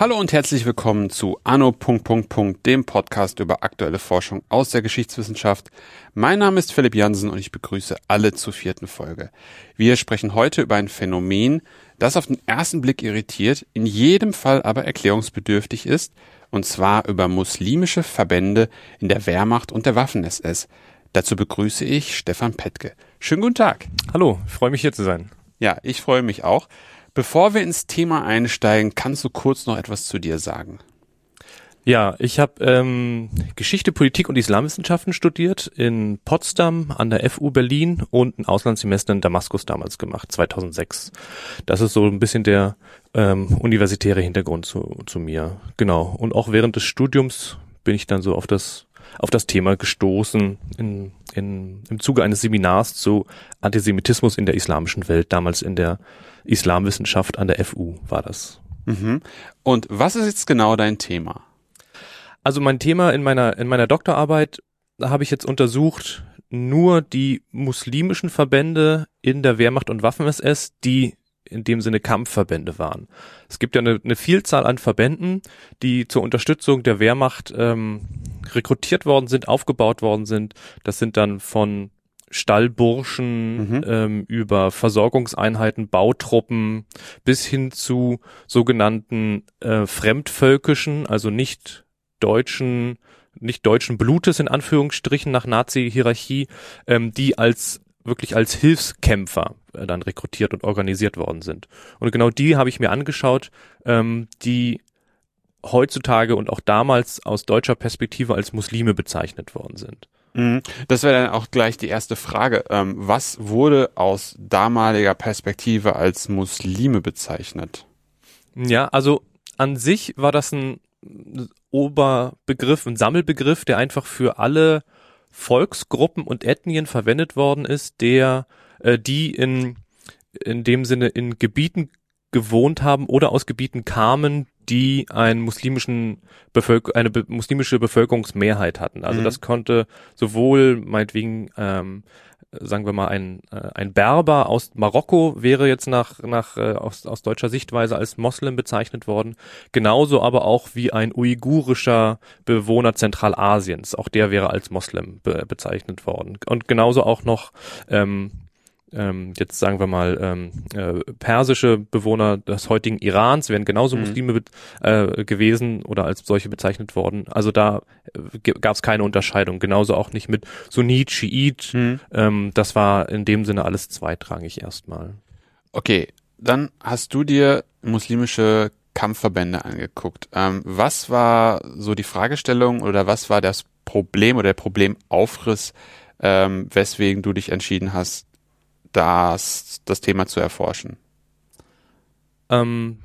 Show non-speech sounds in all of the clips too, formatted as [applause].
Hallo und herzlich willkommen zu Anno. dem Podcast über aktuelle Forschung aus der Geschichtswissenschaft. Mein Name ist Philipp Jansen und ich begrüße alle zur vierten Folge. Wir sprechen heute über ein Phänomen, das auf den ersten Blick irritiert, in jedem Fall aber erklärungsbedürftig ist, und zwar über muslimische Verbände in der Wehrmacht und der Waffen-SS. Dazu begrüße ich Stefan Petke. Schönen guten Tag. Hallo, freue mich hier zu sein. Ja, ich freue mich auch. Bevor wir ins Thema einsteigen, kannst du kurz noch etwas zu dir sagen? Ja, ich habe ähm, Geschichte, Politik und Islamwissenschaften studiert in Potsdam an der FU Berlin und ein Auslandssemester in Damaskus damals gemacht, 2006. Das ist so ein bisschen der ähm, universitäre Hintergrund zu, zu mir. Genau. Und auch während des Studiums bin ich dann so auf das auf das Thema gestoßen in, in, im Zuge eines Seminars zu Antisemitismus in der islamischen Welt, damals in der Islamwissenschaft an der FU war das. Mhm. Und was ist jetzt genau dein Thema? Also mein Thema in meiner, in meiner Doktorarbeit, habe ich jetzt untersucht nur die muslimischen Verbände in der Wehrmacht und Waffen-SS, die in dem Sinne Kampfverbände waren. Es gibt ja eine, eine Vielzahl an Verbänden, die zur Unterstützung der Wehrmacht ähm, rekrutiert worden sind, aufgebaut worden sind. Das sind dann von Stallburschen mhm. ähm, über Versorgungseinheiten, Bautruppen bis hin zu sogenannten äh, fremdvölkischen, also nicht deutschen, nicht deutschen Blutes in Anführungsstrichen nach Nazi-Hierarchie, ähm, die als wirklich als Hilfskämpfer äh, dann rekrutiert und organisiert worden sind. Und genau die habe ich mir angeschaut, ähm, die heutzutage und auch damals aus deutscher Perspektive als Muslime bezeichnet worden sind. Mhm. Das wäre dann auch gleich die erste Frage. Ähm, was wurde aus damaliger Perspektive als Muslime bezeichnet? Ja, also an sich war das ein Oberbegriff, ein Sammelbegriff, der einfach für alle Volksgruppen und Ethnien verwendet worden ist, der, äh, die in, in dem Sinne in Gebieten gewohnt haben oder aus Gebieten kamen, die einen muslimischen Bevölker eine be muslimische Bevölkerungsmehrheit hatten. Also mhm. das konnte sowohl meinetwegen ähm, sagen wir mal ein äh, ein Berber aus Marokko wäre jetzt nach nach äh, aus, aus deutscher Sichtweise als Moslem bezeichnet worden, genauso aber auch wie ein uigurischer Bewohner Zentralasiens, auch der wäre als Moslem be bezeichnet worden und genauso auch noch ähm, ähm, jetzt sagen wir mal ähm, äh, persische Bewohner des heutigen Irans wären genauso mhm. Muslime äh, gewesen oder als solche bezeichnet worden. Also da äh, gab es keine Unterscheidung. Genauso auch nicht mit Sunnit, Schiit. Mhm. Ähm, das war in dem Sinne alles zweitrangig erstmal. Okay, dann hast du dir muslimische Kampfverbände angeguckt. Ähm, was war so die Fragestellung oder was war das Problem oder der Problemaufriss, ähm, weswegen du dich entschieden hast, das, das Thema zu erforschen? Ähm,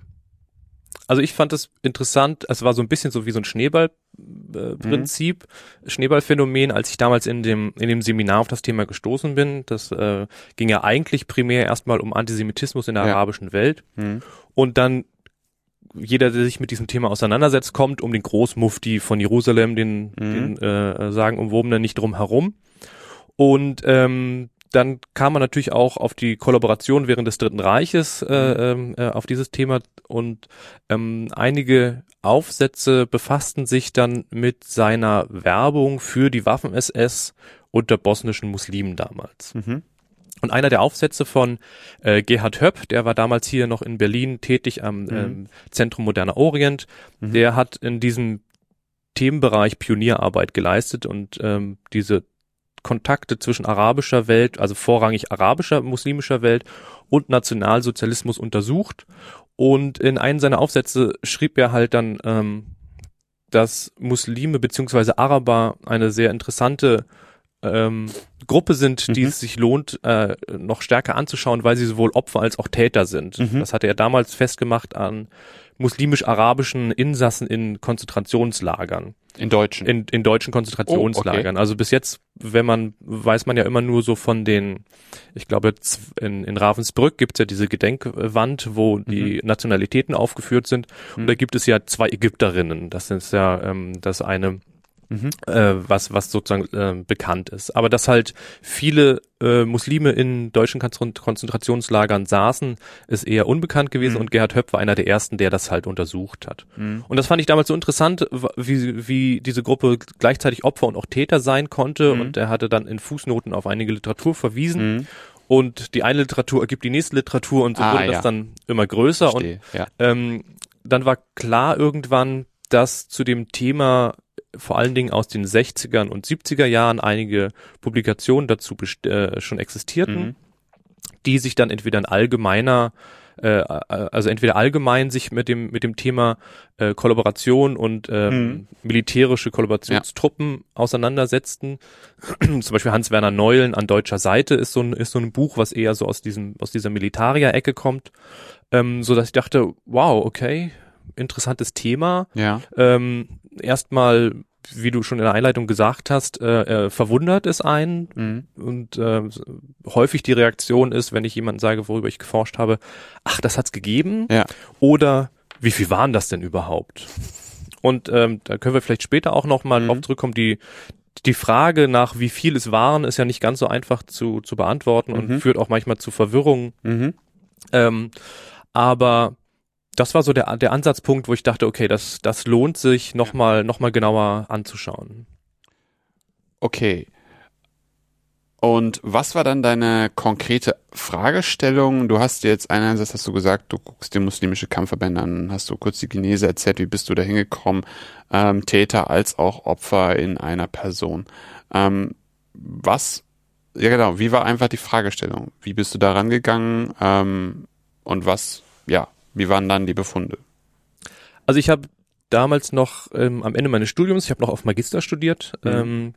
also ich fand es interessant, es war so ein bisschen so wie so ein Schneeballprinzip, äh, mhm. Schneeballphänomen, als ich damals in dem, in dem Seminar auf das Thema gestoßen bin. Das äh, ging ja eigentlich primär erstmal um Antisemitismus in der ja. arabischen Welt. Mhm. Und dann jeder, der sich mit diesem Thema auseinandersetzt, kommt um den Großmufti von Jerusalem, den, mhm. den äh, sagen umwobenen nicht drum herum. Und ähm, dann kam man natürlich auch auf die Kollaboration während des Dritten Reiches äh, mhm. ähm, äh, auf dieses Thema und ähm, einige Aufsätze befassten sich dann mit seiner Werbung für die Waffen-SS unter bosnischen Muslimen damals. Mhm. Und einer der Aufsätze von äh, Gerhard Höpp, der war damals hier noch in Berlin tätig am mhm. ähm, Zentrum Moderner Orient, mhm. der hat in diesem Themenbereich Pionierarbeit geleistet und ähm, diese Kontakte zwischen arabischer Welt, also vorrangig arabischer, muslimischer Welt und Nationalsozialismus untersucht. Und in einem seiner Aufsätze schrieb er halt dann, ähm, dass Muslime beziehungsweise Araber eine sehr interessante ähm, Gruppe sind, die mhm. es sich lohnt, äh, noch stärker anzuschauen, weil sie sowohl Opfer als auch Täter sind. Mhm. Das hatte er damals festgemacht an muslimisch-arabischen Insassen in Konzentrationslagern. In deutschen? In, in deutschen Konzentrationslagern. Oh, okay. Also bis jetzt, wenn man, weiß man ja immer nur so von den, ich glaube, in, in Ravensbrück gibt's ja diese Gedenkwand, wo mhm. die Nationalitäten aufgeführt sind. Mhm. Und da gibt es ja zwei Ägypterinnen. Das ist ja ähm, das eine mhm. äh, was, was sozusagen äh, bekannt ist. Aber dass halt viele äh, Muslime in deutschen Konzentrationslagern saßen, ist eher unbekannt gewesen mhm. und Gerhard Höpp war einer der ersten, der das halt untersucht hat. Mhm. Und das fand ich damals so interessant, wie, wie diese Gruppe gleichzeitig Opfer und auch Täter sein konnte mhm. und er hatte dann in Fußnoten auf einige Literatur verwiesen mhm. und die eine Literatur ergibt die nächste Literatur und so ah, wurde ja. das dann immer größer Verstehe, und ja. ähm, dann war klar irgendwann, dass zu dem Thema vor allen Dingen aus den 60ern und 70er Jahren einige Publikationen dazu äh, schon existierten, mhm. die sich dann entweder in allgemeiner äh, also entweder allgemein sich mit dem mit dem Thema äh, Kollaboration und ähm, mhm. militärische Kollaborationstruppen ja. auseinandersetzten. [clears throat] Zum Beispiel Hans-Werner Neulen an deutscher Seite ist so ein ist so ein Buch, was eher so aus diesem aus dieser Militarier-Ecke kommt, ähm, so dass ich dachte, wow, okay, interessantes Thema. Ja. Ähm, erstmal, wie du schon in der Einleitung gesagt hast, äh, äh, verwundert es einen mhm. und äh, häufig die Reaktion ist, wenn ich jemanden sage, worüber ich geforscht habe, ach, das hat's gegeben. Ja. Oder wie viel waren das denn überhaupt? Und ähm, da können wir vielleicht später auch noch mal mhm. drauf zurückkommen. Die die Frage nach wie viel es waren, ist ja nicht ganz so einfach zu, zu beantworten mhm. und führt auch manchmal zu Verwirrung. Mhm. Ähm, aber das war so der, der Ansatzpunkt, wo ich dachte, okay, das, das lohnt sich nochmal noch mal genauer anzuschauen. Okay. Und was war dann deine konkrete Fragestellung? Du hast jetzt einerseits hast du gesagt, du guckst dir muslimische Kampfverbände an, hast du kurz die Genese erzählt, wie bist du da hingekommen, ähm, Täter als auch Opfer in einer Person. Ähm, was, ja genau, wie war einfach die Fragestellung? Wie bist du da rangegangen ähm, und was, ja, wie waren dann die Befunde? Also ich habe damals noch ähm, am Ende meines Studiums, ich habe noch auf Magister studiert, mhm. ähm,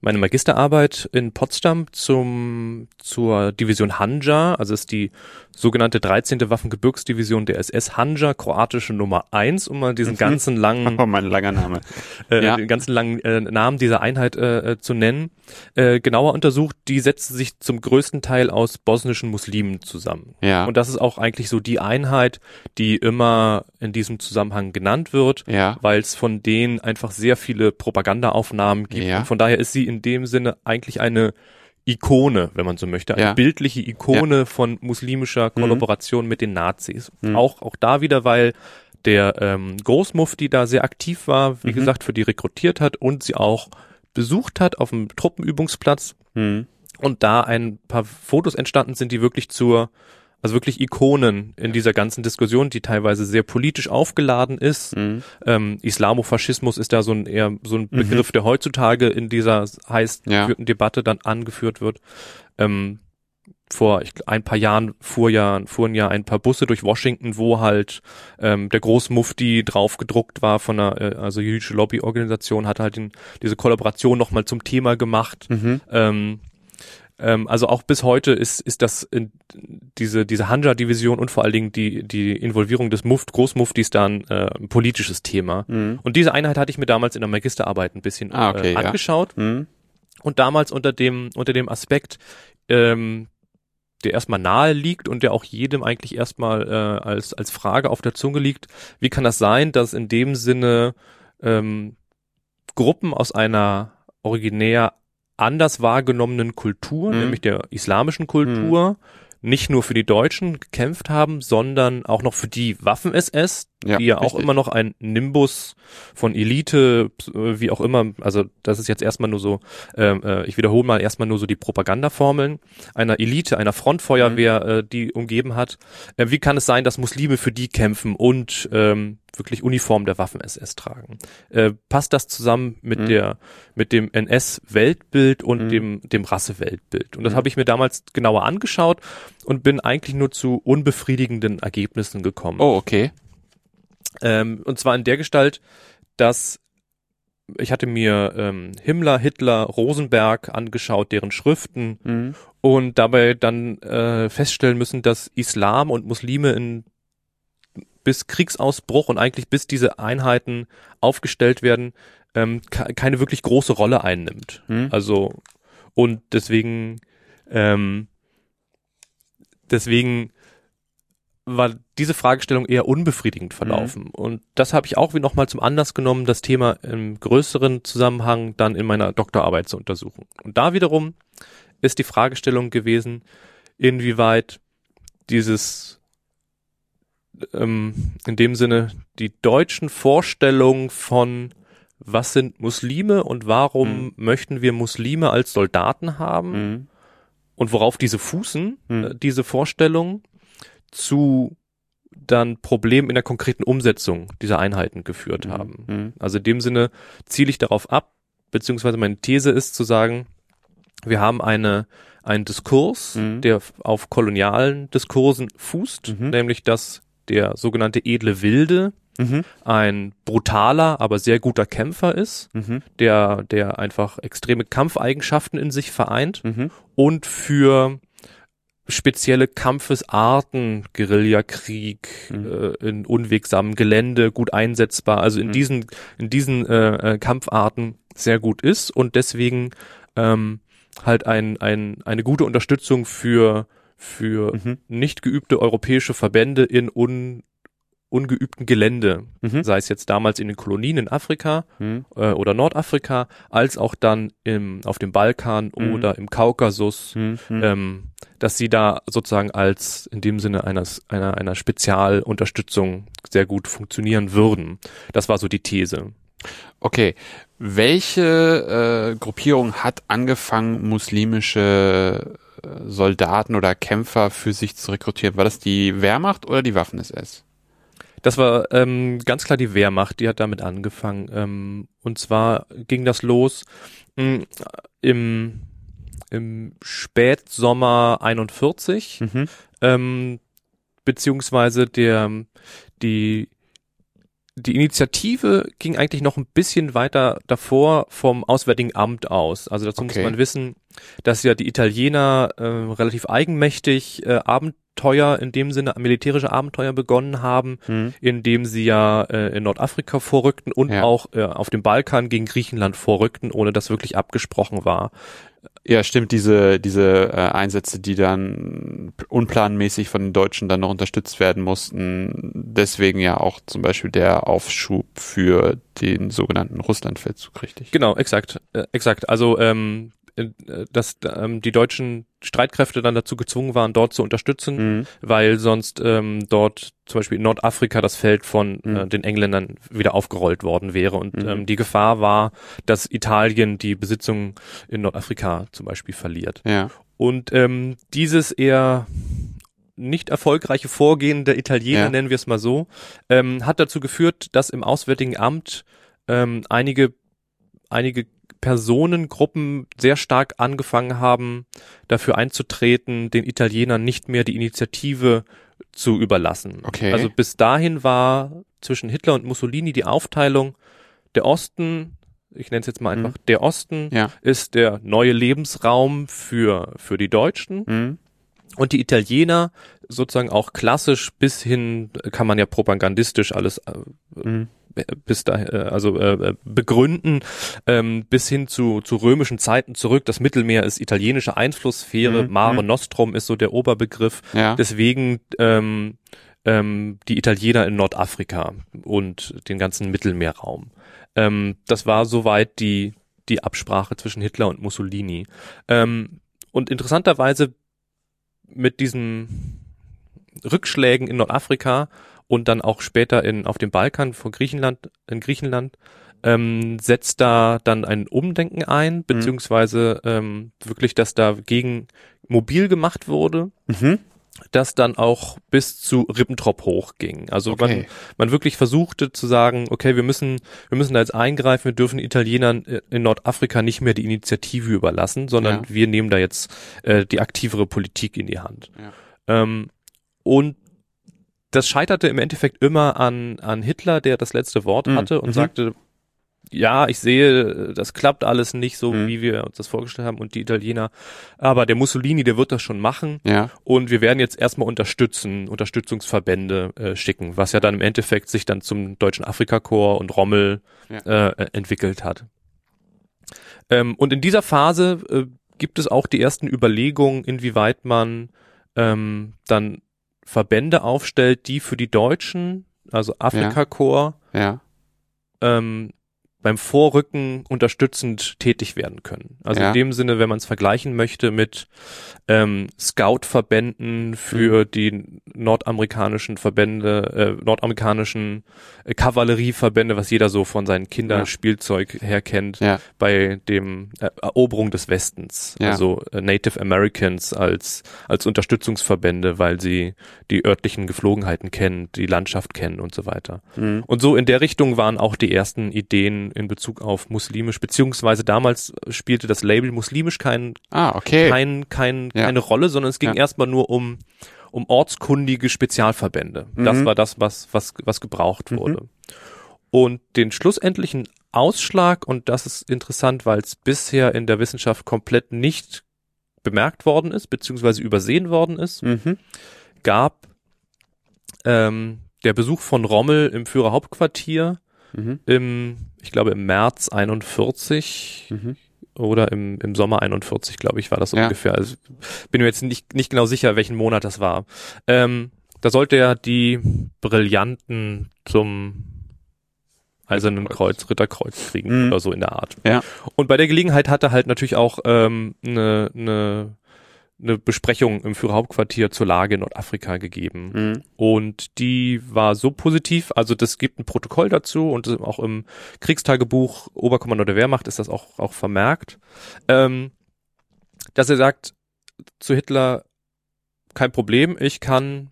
meine Magisterarbeit in Potsdam zum, zur Division Hanja, also ist die sogenannte 13. Waffengebirgsdivision der SS Hanja, kroatische Nummer eins, um mal diesen mhm. ganzen langen, [laughs] oh, mein langer Name, äh, ja. den ganzen langen äh, Namen dieser Einheit äh, äh, zu nennen, äh, genauer untersucht, die setzt sich zum größten Teil aus bosnischen Muslimen zusammen. Ja. Und das ist auch eigentlich so die Einheit, die immer in diesem Zusammenhang genannt wird, ja. weil es von denen einfach sehr viele Propagandaaufnahmen gibt. Ja. Und von daher ist sie in dem Sinne eigentlich eine Ikone, wenn man so möchte, eine ja. bildliche Ikone ja. von muslimischer mhm. Kollaboration mhm. mit den Nazis. Mhm. Auch, auch da wieder, weil der ähm, Großmufti da sehr aktiv war, wie mhm. gesagt, für die rekrutiert hat und sie auch besucht hat auf dem Truppenübungsplatz mhm. und da ein paar Fotos entstanden sind, die wirklich zur also wirklich Ikonen in dieser ganzen Diskussion, die teilweise sehr politisch aufgeladen ist. Mhm. Ähm, Islamofaschismus ist da so ein eher so ein Begriff, mhm. der heutzutage in dieser heiß geführten ja. Debatte dann angeführt wird. Ähm, vor ein paar Jahren fuhr ja, fuhren ja ein paar Busse durch Washington, wo halt ähm, der Großmufti drauf gedruckt war von einer, äh, also jüdische Lobbyorganisation, hat halt den, diese Kollaboration nochmal zum Thema gemacht. Mhm. Ähm, ähm, also auch bis heute ist, ist das in, diese, diese Hanja-Division und vor allen Dingen die, die Involvierung des Muft, Großmuftis dann äh, ein politisches Thema. Mhm. Und diese Einheit hatte ich mir damals in der Magisterarbeit ein bisschen ah, okay, äh, angeschaut. Ja. Mhm. Und damals unter dem, unter dem Aspekt, ähm, der erstmal nahe liegt und der auch jedem eigentlich erstmal äh, als, als Frage auf der Zunge liegt, wie kann das sein, dass in dem Sinne ähm, Gruppen aus einer originär anders wahrgenommenen Kultur, mhm. nämlich der islamischen Kultur, mhm. Nicht nur für die Deutschen gekämpft haben, sondern auch noch für die Waffen-SS, ja, die ja richtig. auch immer noch ein Nimbus von Elite, wie auch immer, also das ist jetzt erstmal nur so, ähm, äh, ich wiederhole mal erstmal nur so die Propagandaformeln einer Elite, einer Frontfeuerwehr, mhm. äh, die umgeben hat. Äh, wie kann es sein, dass Muslime für die kämpfen und ähm, wirklich Uniform der Waffen-SS tragen? Äh, passt das zusammen mit mhm. der, mit dem NS-Weltbild und mhm. dem, dem Rasse-Weltbild? Und das mhm. habe ich mir damals genauer angeschaut und bin eigentlich nur zu unbefriedigenden Ergebnissen gekommen. Oh, okay. Ähm, und zwar in der Gestalt, dass ich hatte mir ähm, Himmler, Hitler, Rosenberg angeschaut, deren Schriften mhm. und dabei dann äh, feststellen müssen, dass Islam und Muslime in bis Kriegsausbruch und eigentlich bis diese Einheiten aufgestellt werden, ähm, keine wirklich große Rolle einnimmt. Mhm. Also und deswegen ähm, deswegen war diese Fragestellung eher unbefriedigend verlaufen. Mhm. Und das habe ich auch wie nochmal zum Anlass genommen, das Thema im größeren Zusammenhang dann in meiner Doktorarbeit zu untersuchen. Und da wiederum ist die Fragestellung gewesen, inwieweit dieses ähm, in dem Sinne die deutschen Vorstellungen von was sind Muslime und warum mhm. möchten wir Muslime als Soldaten haben mhm. Und worauf diese fußen, mhm. äh, diese Vorstellungen zu dann Problemen in der konkreten Umsetzung dieser Einheiten geführt mhm. haben. Mhm. Also in dem Sinne ziele ich darauf ab, beziehungsweise meine These ist zu sagen, wir haben eine einen Diskurs, mhm. der auf kolonialen Diskursen fußt, mhm. nämlich dass der sogenannte edle Wilde mhm. ein brutaler, aber sehr guter Kämpfer ist, mhm. der, der einfach extreme Kampfeigenschaften in sich vereint mhm. und für spezielle Kampfesarten, Guerillakrieg, mhm. äh, in unwegsamem Gelände gut einsetzbar, also in mhm. diesen, in diesen äh, äh, Kampfarten sehr gut ist und deswegen ähm, halt ein, ein, eine gute Unterstützung für, für mhm. nicht geübte europäische Verbände in un, ungeübten Gelände, mhm. sei es jetzt damals in den Kolonien in Afrika mhm. äh, oder Nordafrika, als auch dann im, auf dem Balkan mhm. oder im Kaukasus, mhm. ähm, dass sie da sozusagen als in dem Sinne eines, einer, einer Spezialunterstützung sehr gut funktionieren würden. Das war so die These. Okay, welche äh, Gruppierung hat angefangen, muslimische äh, Soldaten oder Kämpfer für sich zu rekrutieren? War das die Wehrmacht oder die Waffen-SS? Das war ähm, ganz klar die Wehrmacht, die hat damit angefangen. Ähm, und zwar ging das los mh, hm, im, im Spätsommer 41, mhm. ähm, beziehungsweise der die die Initiative ging eigentlich noch ein bisschen weiter davor vom Auswärtigen Amt aus. Also dazu okay. muss man wissen, dass ja die Italiener äh, relativ eigenmächtig äh, Abenteuer in dem Sinne militärische Abenteuer begonnen haben, mhm. indem sie ja äh, in Nordafrika vorrückten und ja. auch äh, auf dem Balkan gegen Griechenland vorrückten, ohne dass wirklich abgesprochen war. Ja, stimmt, diese, diese äh, Einsätze, die dann unplanmäßig von den Deutschen dann noch unterstützt werden mussten. Deswegen ja auch zum Beispiel der Aufschub für den sogenannten Russlandfeldzug, richtig? Genau, exakt, äh, exakt. Also ähm, äh, dass ähm, die deutschen Streitkräfte dann dazu gezwungen waren, dort zu unterstützen, mhm. weil sonst ähm, dort zum Beispiel in Nordafrika das Feld von mhm. äh, den Engländern wieder aufgerollt worden wäre. Und mhm. ähm, die Gefahr war, dass Italien die Besitzung in Nordafrika zum Beispiel verliert. Ja. Und ähm, dieses eher nicht erfolgreiche Vorgehen der Italiener, ja. nennen wir es mal so, ähm, hat dazu geführt, dass im Auswärtigen Amt ähm, einige einige Personengruppen sehr stark angefangen haben, dafür einzutreten, den Italienern nicht mehr die Initiative zu überlassen. Okay. Also bis dahin war zwischen Hitler und Mussolini die Aufteilung der Osten, ich nenne es jetzt mal einfach, mhm. der Osten ja. ist der neue Lebensraum für, für die Deutschen. Mhm. Und die Italiener sozusagen auch klassisch bis hin, kann man ja propagandistisch alles äh, mhm bis da, äh, also äh, begründen, ähm, bis hin zu, zu römischen Zeiten zurück. Das Mittelmeer ist italienische Einflusssphäre, mhm. Mare mhm. Nostrum ist so der Oberbegriff. Ja. Deswegen ähm, ähm, die Italiener in Nordafrika und den ganzen Mittelmeerraum. Ähm, das war soweit die, die Absprache zwischen Hitler und Mussolini. Ähm, und interessanterweise mit diesen Rückschlägen in Nordafrika und dann auch später in, auf dem Balkan von Griechenland, in Griechenland, ähm, setzt da dann ein Umdenken ein, mhm. beziehungsweise ähm, wirklich, dass dagegen mobil gemacht wurde. Mhm das dann auch bis zu Ribbentrop hochging. Also okay. man, man wirklich versuchte zu sagen, okay, wir müssen, wir müssen da jetzt eingreifen, wir dürfen Italienern in Nordafrika nicht mehr die Initiative überlassen, sondern ja. wir nehmen da jetzt äh, die aktivere Politik in die Hand. Ja. Ähm, und das scheiterte im Endeffekt immer an, an Hitler, der das letzte Wort mhm. hatte und mhm. sagte, ja, ich sehe, das klappt alles nicht so, mhm. wie wir uns das vorgestellt haben und die Italiener, aber der Mussolini, der wird das schon machen ja. und wir werden jetzt erstmal unterstützen, Unterstützungsverbände äh, schicken, was ja dann im Endeffekt sich dann zum Deutschen Afrikakorps und Rommel ja. äh, entwickelt hat. Ähm, und in dieser Phase äh, gibt es auch die ersten Überlegungen, inwieweit man ähm, dann Verbände aufstellt, die für die Deutschen, also Afrika Korps, Ja. ähm, beim Vorrücken unterstützend tätig werden können. Also Ja. in dem Sinne, wenn man es vergleichen möchte mit ähm, Scout-Verbänden für Mhm. die nordamerikanischen Verbände, äh, nordamerikanischen äh, Kavallerieverbände, was jeder so von seinen Kinderspielzeug her kennt, Ja. bei dem äh, Eroberung des Westens. Ja. Also äh, Native Americans als, als Unterstützungsverbände, weil sie die örtlichen Geflogenheiten kennen, die Landschaft kennen und so weiter. Mhm. Und so in der Richtung waren auch die ersten Ideen in Bezug auf muslimisch, beziehungsweise damals spielte das Label muslimisch kein, Ah, okay. kein, kein, Ja. keine Rolle, sondern es ging Ja. erstmal nur um, um ortskundige Spezialverbände. Das Mhm. war das, was, was, was gebraucht wurde. Und den schlussendlichen Ausschlag, und das ist interessant, weil es bisher in der Wissenschaft komplett nicht bemerkt worden ist, beziehungsweise übersehen worden ist, Mhm. gab ähm, der Besuch von Rommel im Führerhauptquartier Mhm. im, ich glaube im März 41 Mhm. oder im, im Sommer 41, glaube ich, war das Ja. ungefähr. Also bin mir jetzt nicht, nicht genau sicher, welchen Monat das war. Ähm, da sollte er die Brillanten zum Eisernen Kreuz, Ritterkreuz kriegen Mhm. oder so in der Art. Ja. Und bei der Gelegenheit hat er halt natürlich auch ähm, eine, eine, eine Besprechung im Führerhauptquartier zur Lage in Nordafrika gegeben. Mhm. Und die war so positiv, also das gibt ein Protokoll dazu und auch im Kriegstagebuch Oberkommando der Wehrmacht ist das auch, auch vermerkt, ähm, dass er sagt zu Hitler, kein Problem, ich kann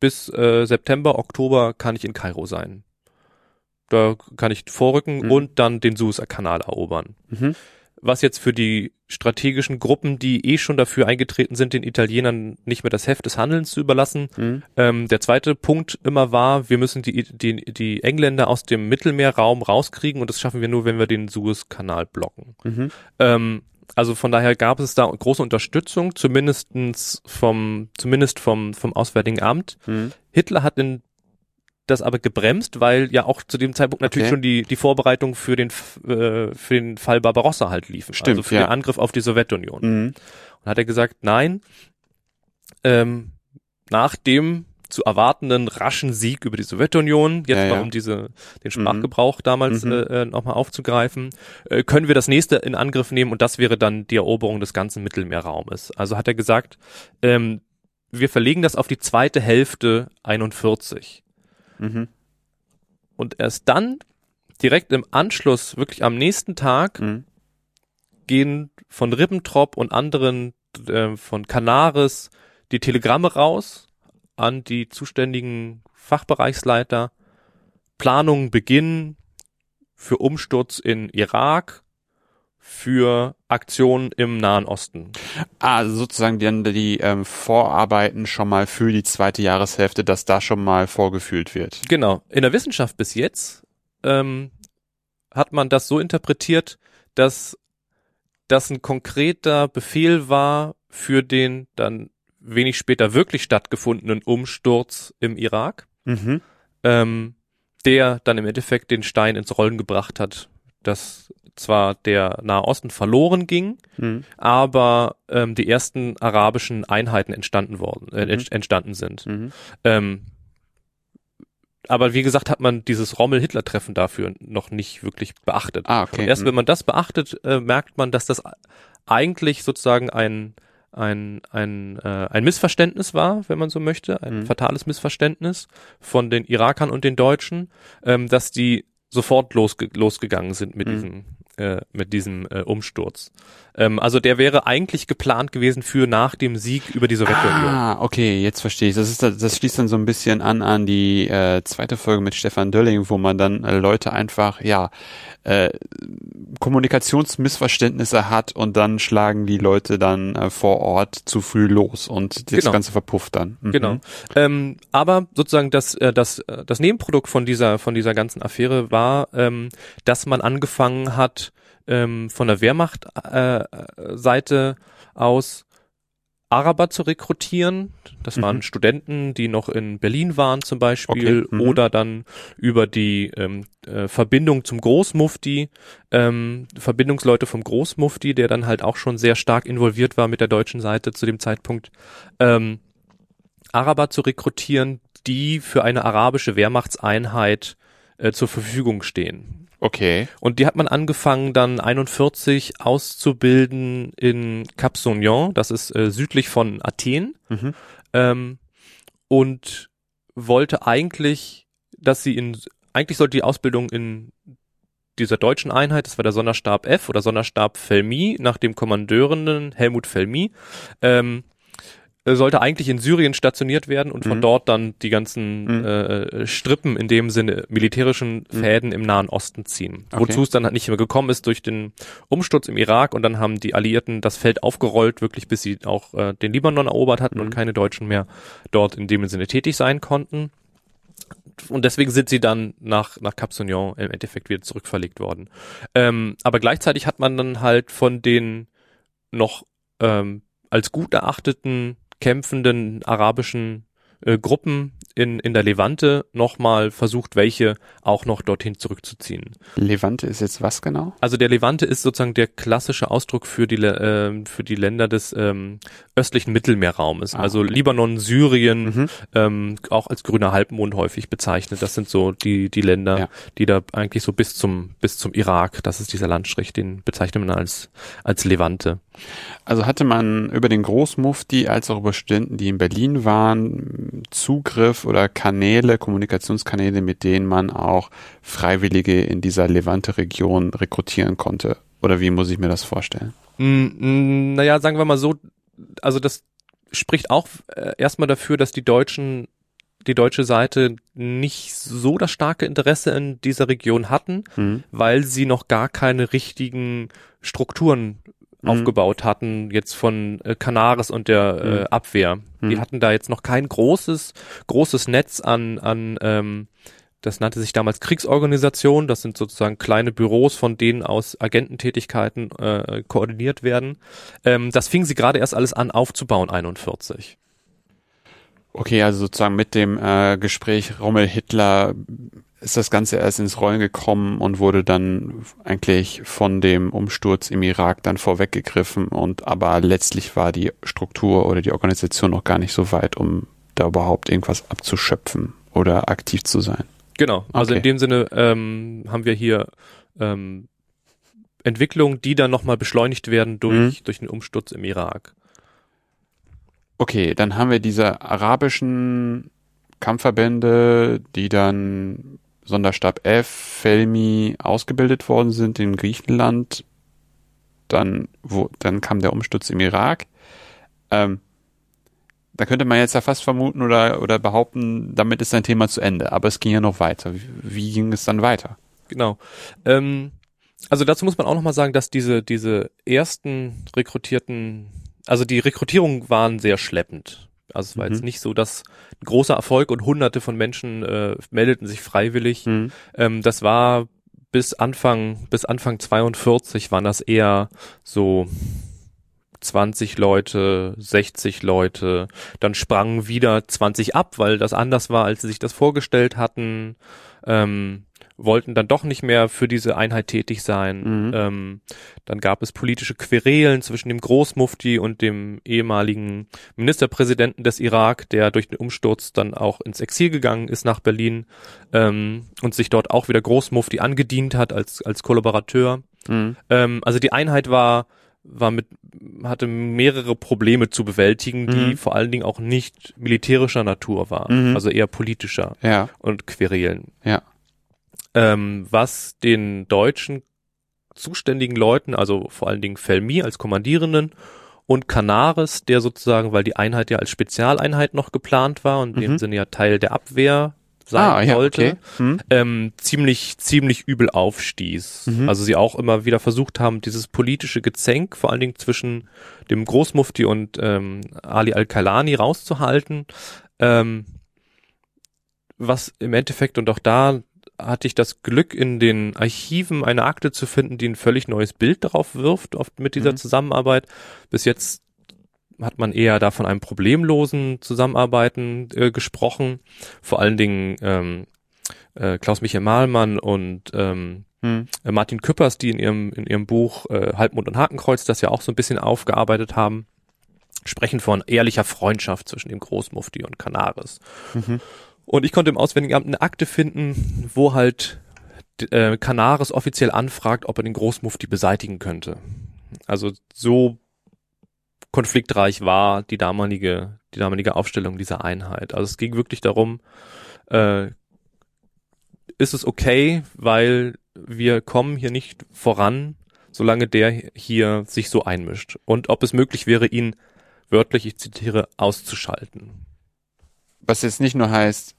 bis äh, September, Oktober kann ich in Kairo sein. Da kann ich vorrücken Mhm. und dann den Suezkanal erobern. Mhm. Was jetzt für die strategischen Gruppen, die eh schon dafür eingetreten sind, den Italienern nicht mehr das Heft des Handelns zu überlassen, Mhm. ähm, der zweite Punkt immer war, wir müssen die, die, die Engländer aus dem Mittelmeerraum rauskriegen und das schaffen wir nur, wenn wir den Suezkanal blocken. Mhm. Ähm, also von daher gab es da große Unterstützung, zumindestens vom, zumindest vom, vom Auswärtigen Amt. Mhm. Hitler hat in das aber gebremst, weil ja auch zu dem Zeitpunkt natürlich Okay. schon die, die Vorbereitung für den, äh, für den Fall Barbarossa halt liefen. Stimmt, also für ja. den Angriff auf die Sowjetunion. Mhm. Und hat er gesagt, nein, ähm, nach dem zu erwartenden raschen Sieg über die Sowjetunion, jetzt Ja, mal ja. um diese, den Sprachgebrauch damals Mhm. äh, äh, nochmal aufzugreifen, äh, können wir das nächste in Angriff nehmen und das wäre dann die Eroberung des ganzen Mittelmeerraumes. Also hat er gesagt, ähm, wir verlegen das auf die zweite Hälfte 41. Mhm. Und erst dann, direkt im Anschluss, wirklich am nächsten Tag, Mhm. gehen von Ribbentrop und anderen äh, von Canaris die Telegramme raus an die zuständigen Fachbereichsleiter. Planungen beginnen für Umsturz in Irak, für Aktionen im Nahen Osten. Ah, also sozusagen dann die ähm, Vorarbeiten schon mal für die zweite Jahreshälfte, dass da schon mal vorgefühlt wird. Genau. In der Wissenschaft bis jetzt ähm, hat man das so interpretiert, dass das ein konkreter Befehl war für den dann wenig später wirklich stattgefundenen Umsturz im Irak, Mhm. ähm, der dann im Endeffekt den Stein ins Rollen gebracht hat, dass zwar der Nahe Osten verloren ging, Mhm. aber ähm, die ersten arabischen Einheiten entstanden worden, äh, Mhm. ent- entstanden sind. Mhm. Ähm, aber wie gesagt, hat man dieses Rommel-Hitler-Treffen dafür noch nicht wirklich beachtet. Ah, okay. Und erst Mhm. wenn man das beachtet, äh, merkt man, dass das eigentlich sozusagen ein ein, ein, äh, ein Missverständnis war, wenn man so möchte, ein Mhm. fatales Missverständnis von den Irakern und den Deutschen, ähm, dass die sofort losge losgegangen sind mit Mhm. diesem äh, mit diesem äh, Umsturz. Ähm, also der wäre eigentlich geplant gewesen für nach dem Sieg über die Sowjetunion. Ah, okay, jetzt verstehe ich. Das ist das schließt dann so ein bisschen an an die äh, zweite Folge mit Stefan Dölling, wo man dann äh, Leute einfach ja äh, Kommunikationsmissverständnisse hat und dann schlagen die Leute dann äh, vor Ort zu früh los und das Genau. Ganze verpufft dann. Mhm. Genau. Ähm, aber sozusagen das, äh, das, äh, das Nebenprodukt von dieser, von dieser ganzen Affäre war, ähm, dass man angefangen hat, ähm, von der Wehrmacht-Seite äh, Seite aus Araber zu rekrutieren. Das waren Mhm. Studenten, die noch in Berlin waren zum Beispiel, Okay, mhm. oder dann über die ähm, äh, Verbindung zum Großmufti, ähm, Verbindungsleute vom Großmufti, der dann halt auch schon sehr stark involviert war mit der deutschen Seite zu dem Zeitpunkt. Ähm, Araber zu rekrutieren, die für eine arabische Wehrmachtseinheit äh, zur Verfügung stehen. Okay. Und die hat man angefangen dann 41 auszubilden in Cap Saunion, das ist äh, südlich von Athen. Mhm. Ähm, und wollte eigentlich, dass sie in, eigentlich sollte die Ausbildung in dieser deutschen Einheit, das war der Sonderstab F oder Sonderstab Felmi, nach dem Kommandeurenden Helmut Felmi, ähm, äh, sollte eigentlich in Syrien stationiert werden und von Mhm. dort dann die ganzen Mhm. äh, Strippen in dem Sinne militärischen Fäden im Nahen Osten ziehen. Okay. Wozu es dann halt nicht mehr gekommen ist durch den Umsturz im Irak und dann haben die Alliierten das Feld aufgerollt, wirklich bis sie auch äh, den Libanon erobert hatten und Mhm. keine Deutschen mehr dort in dem Sinne tätig sein konnten. Und deswegen sind sie dann nach, nach Cap Saunion im Endeffekt wieder zurückverlegt worden. Ähm, aber gleichzeitig hat man dann halt von den noch ähm, als gut erachteten kämpfenden arabischen äh, Gruppen in, in der Levante nochmal versucht, welche auch noch dorthin zurückzuziehen. Levante ist jetzt was genau? Also der Levante ist sozusagen der klassische Ausdruck für die, ähm, für die Länder des ähm, östlichen Mittelmeerraumes. Ah, also okay. Libanon, Syrien, Mhm. ähm, auch als grüner Halbmond häufig bezeichnet. Das sind so die, die Länder, Ja. die da eigentlich so bis zum, bis zum Irak, das ist dieser Landstrich, den bezeichnet man als, als Levante. Also hatte man über den Großmufti als auch über Studenten, die in Berlin waren, Zugriff oder Kanäle, Kommunikationskanäle, mit denen man auch Freiwillige in dieser Levante-Region rekrutieren konnte? Oder wie muss ich mir das vorstellen? Mm, mm, naja, sagen wir mal so, also das spricht auch äh, erstmal dafür, dass die Deutschen, die deutsche Seite nicht so das starke Interesse in dieser Region hatten, Mhm. weil sie noch gar keine richtigen Strukturen Mhm. aufgebaut hatten, jetzt von äh, Canaris und der äh, Mhm. Abwehr. Die Mhm. hatten da jetzt noch kein großes, großes Netz an, an ähm, das nannte sich damals Kriegsorganisation. Das sind sozusagen kleine Büros, von denen aus Agententätigkeiten äh, koordiniert werden. Ähm, das fing sie gerade erst alles an aufzubauen, 41. Okay, also sozusagen mit dem äh, Gespräch Rommel-Hitler ist das Ganze erst ins Rollen gekommen und wurde dann eigentlich von dem Umsturz im Irak dann vorweggegriffen und aber letztlich war die Struktur oder die Organisation noch gar nicht so weit, um da überhaupt irgendwas abzuschöpfen oder aktiv zu sein. Genau. Also Okay. in dem Sinne ähm, haben wir hier ähm, Entwicklungen, die dann nochmal beschleunigt werden durch, durch den Umsturz im Irak. Okay, dann haben wir diese arabischen Kampfverbände, die dann Sonderstab F, Felmi ausgebildet worden sind in Griechenland. Dann, wo, dann kam der Umsturz im Irak. Ähm, da könnte man jetzt ja fast vermuten oder, oder behaupten, damit ist ein Thema zu Ende. Aber es ging ja noch weiter. Wie, wie ging es dann weiter? Genau. Ähm, also dazu muss man auch nochmal sagen, dass diese, diese ersten rekrutierten, also die Rekrutierungen waren sehr schleppend. Also es war Mhm. jetzt nicht so, dass ein großer Erfolg und hunderte von Menschen äh, meldeten sich freiwillig. Hm. Ähm, das war bis Anfang, bis Anfang 42 waren das eher so 20 Leute, 60 Leute, dann sprangen wieder 20 ab, weil das anders war, als sie sich das vorgestellt hatten, ähm, wollten dann doch nicht mehr für diese Einheit tätig sein. Mhm. Ähm, dann gab es politische Querelen zwischen dem Großmufti und dem ehemaligen Ministerpräsidenten des Irak, der durch den Umsturz dann auch ins Exil gegangen ist nach Berlin ähm, und sich dort auch wieder Großmufti angedient hat als, als Kollaborateur. Hm. Ähm, also die Einheit war, war mit, hatte mehrere Probleme zu bewältigen, die Mhm. vor allen Dingen auch nicht militärischer Natur waren, Mhm. also eher politischer Ja, und Querelen. ja. Ähm, was den deutschen zuständigen Leuten, also vor allen Dingen Felmi als Kommandierenden und Canaris, der sozusagen, weil die Einheit ja als Spezialeinheit noch geplant war und in dem Mhm. Sinne ja Teil der Abwehr sein Ah, ja, sollte, okay. Hm. ähm, ziemlich, ziemlich übel aufstieß. Mhm. Also sie auch immer wieder versucht haben, dieses politische Gezänk, vor allen Dingen zwischen dem Großmufti und ähm, Ali al-Kalani rauszuhalten. Ähm, was im Endeffekt, und auch da hatte ich das Glück, in den Archiven eine Akte zu finden, die ein völlig neues Bild darauf wirft, oft mit dieser Mhm. Zusammenarbeit. Bis jetzt hat man eher da von einem problemlosen Zusammenarbeiten äh, gesprochen. Vor allen Dingen ähm, äh, Klaus-Michael Mahlmann und ähm, Hm. äh, Martin Küppers, die in ihrem, in ihrem Buch äh, Halbmond und Hakenkreuz das ja auch so ein bisschen aufgearbeitet haben. sprechen von ehrlicher Freundschaft zwischen dem Großmufti und Canaris. Mhm. Und ich konnte im Auswärtigen Amt eine Akte finden, wo halt äh, Canaris offiziell anfragt, ob er den Großmufti beseitigen könnte. Also so konfliktreich war die damalige, die damalige Aufstellung dieser Einheit. Also es ging wirklich darum, äh, ist es okay, weil wir kommen hier nicht voran, solange der hier sich so einmischt. Und ob es möglich wäre, ihn wörtlich, ich zitiere, auszuschalten. Was jetzt nicht nur heißt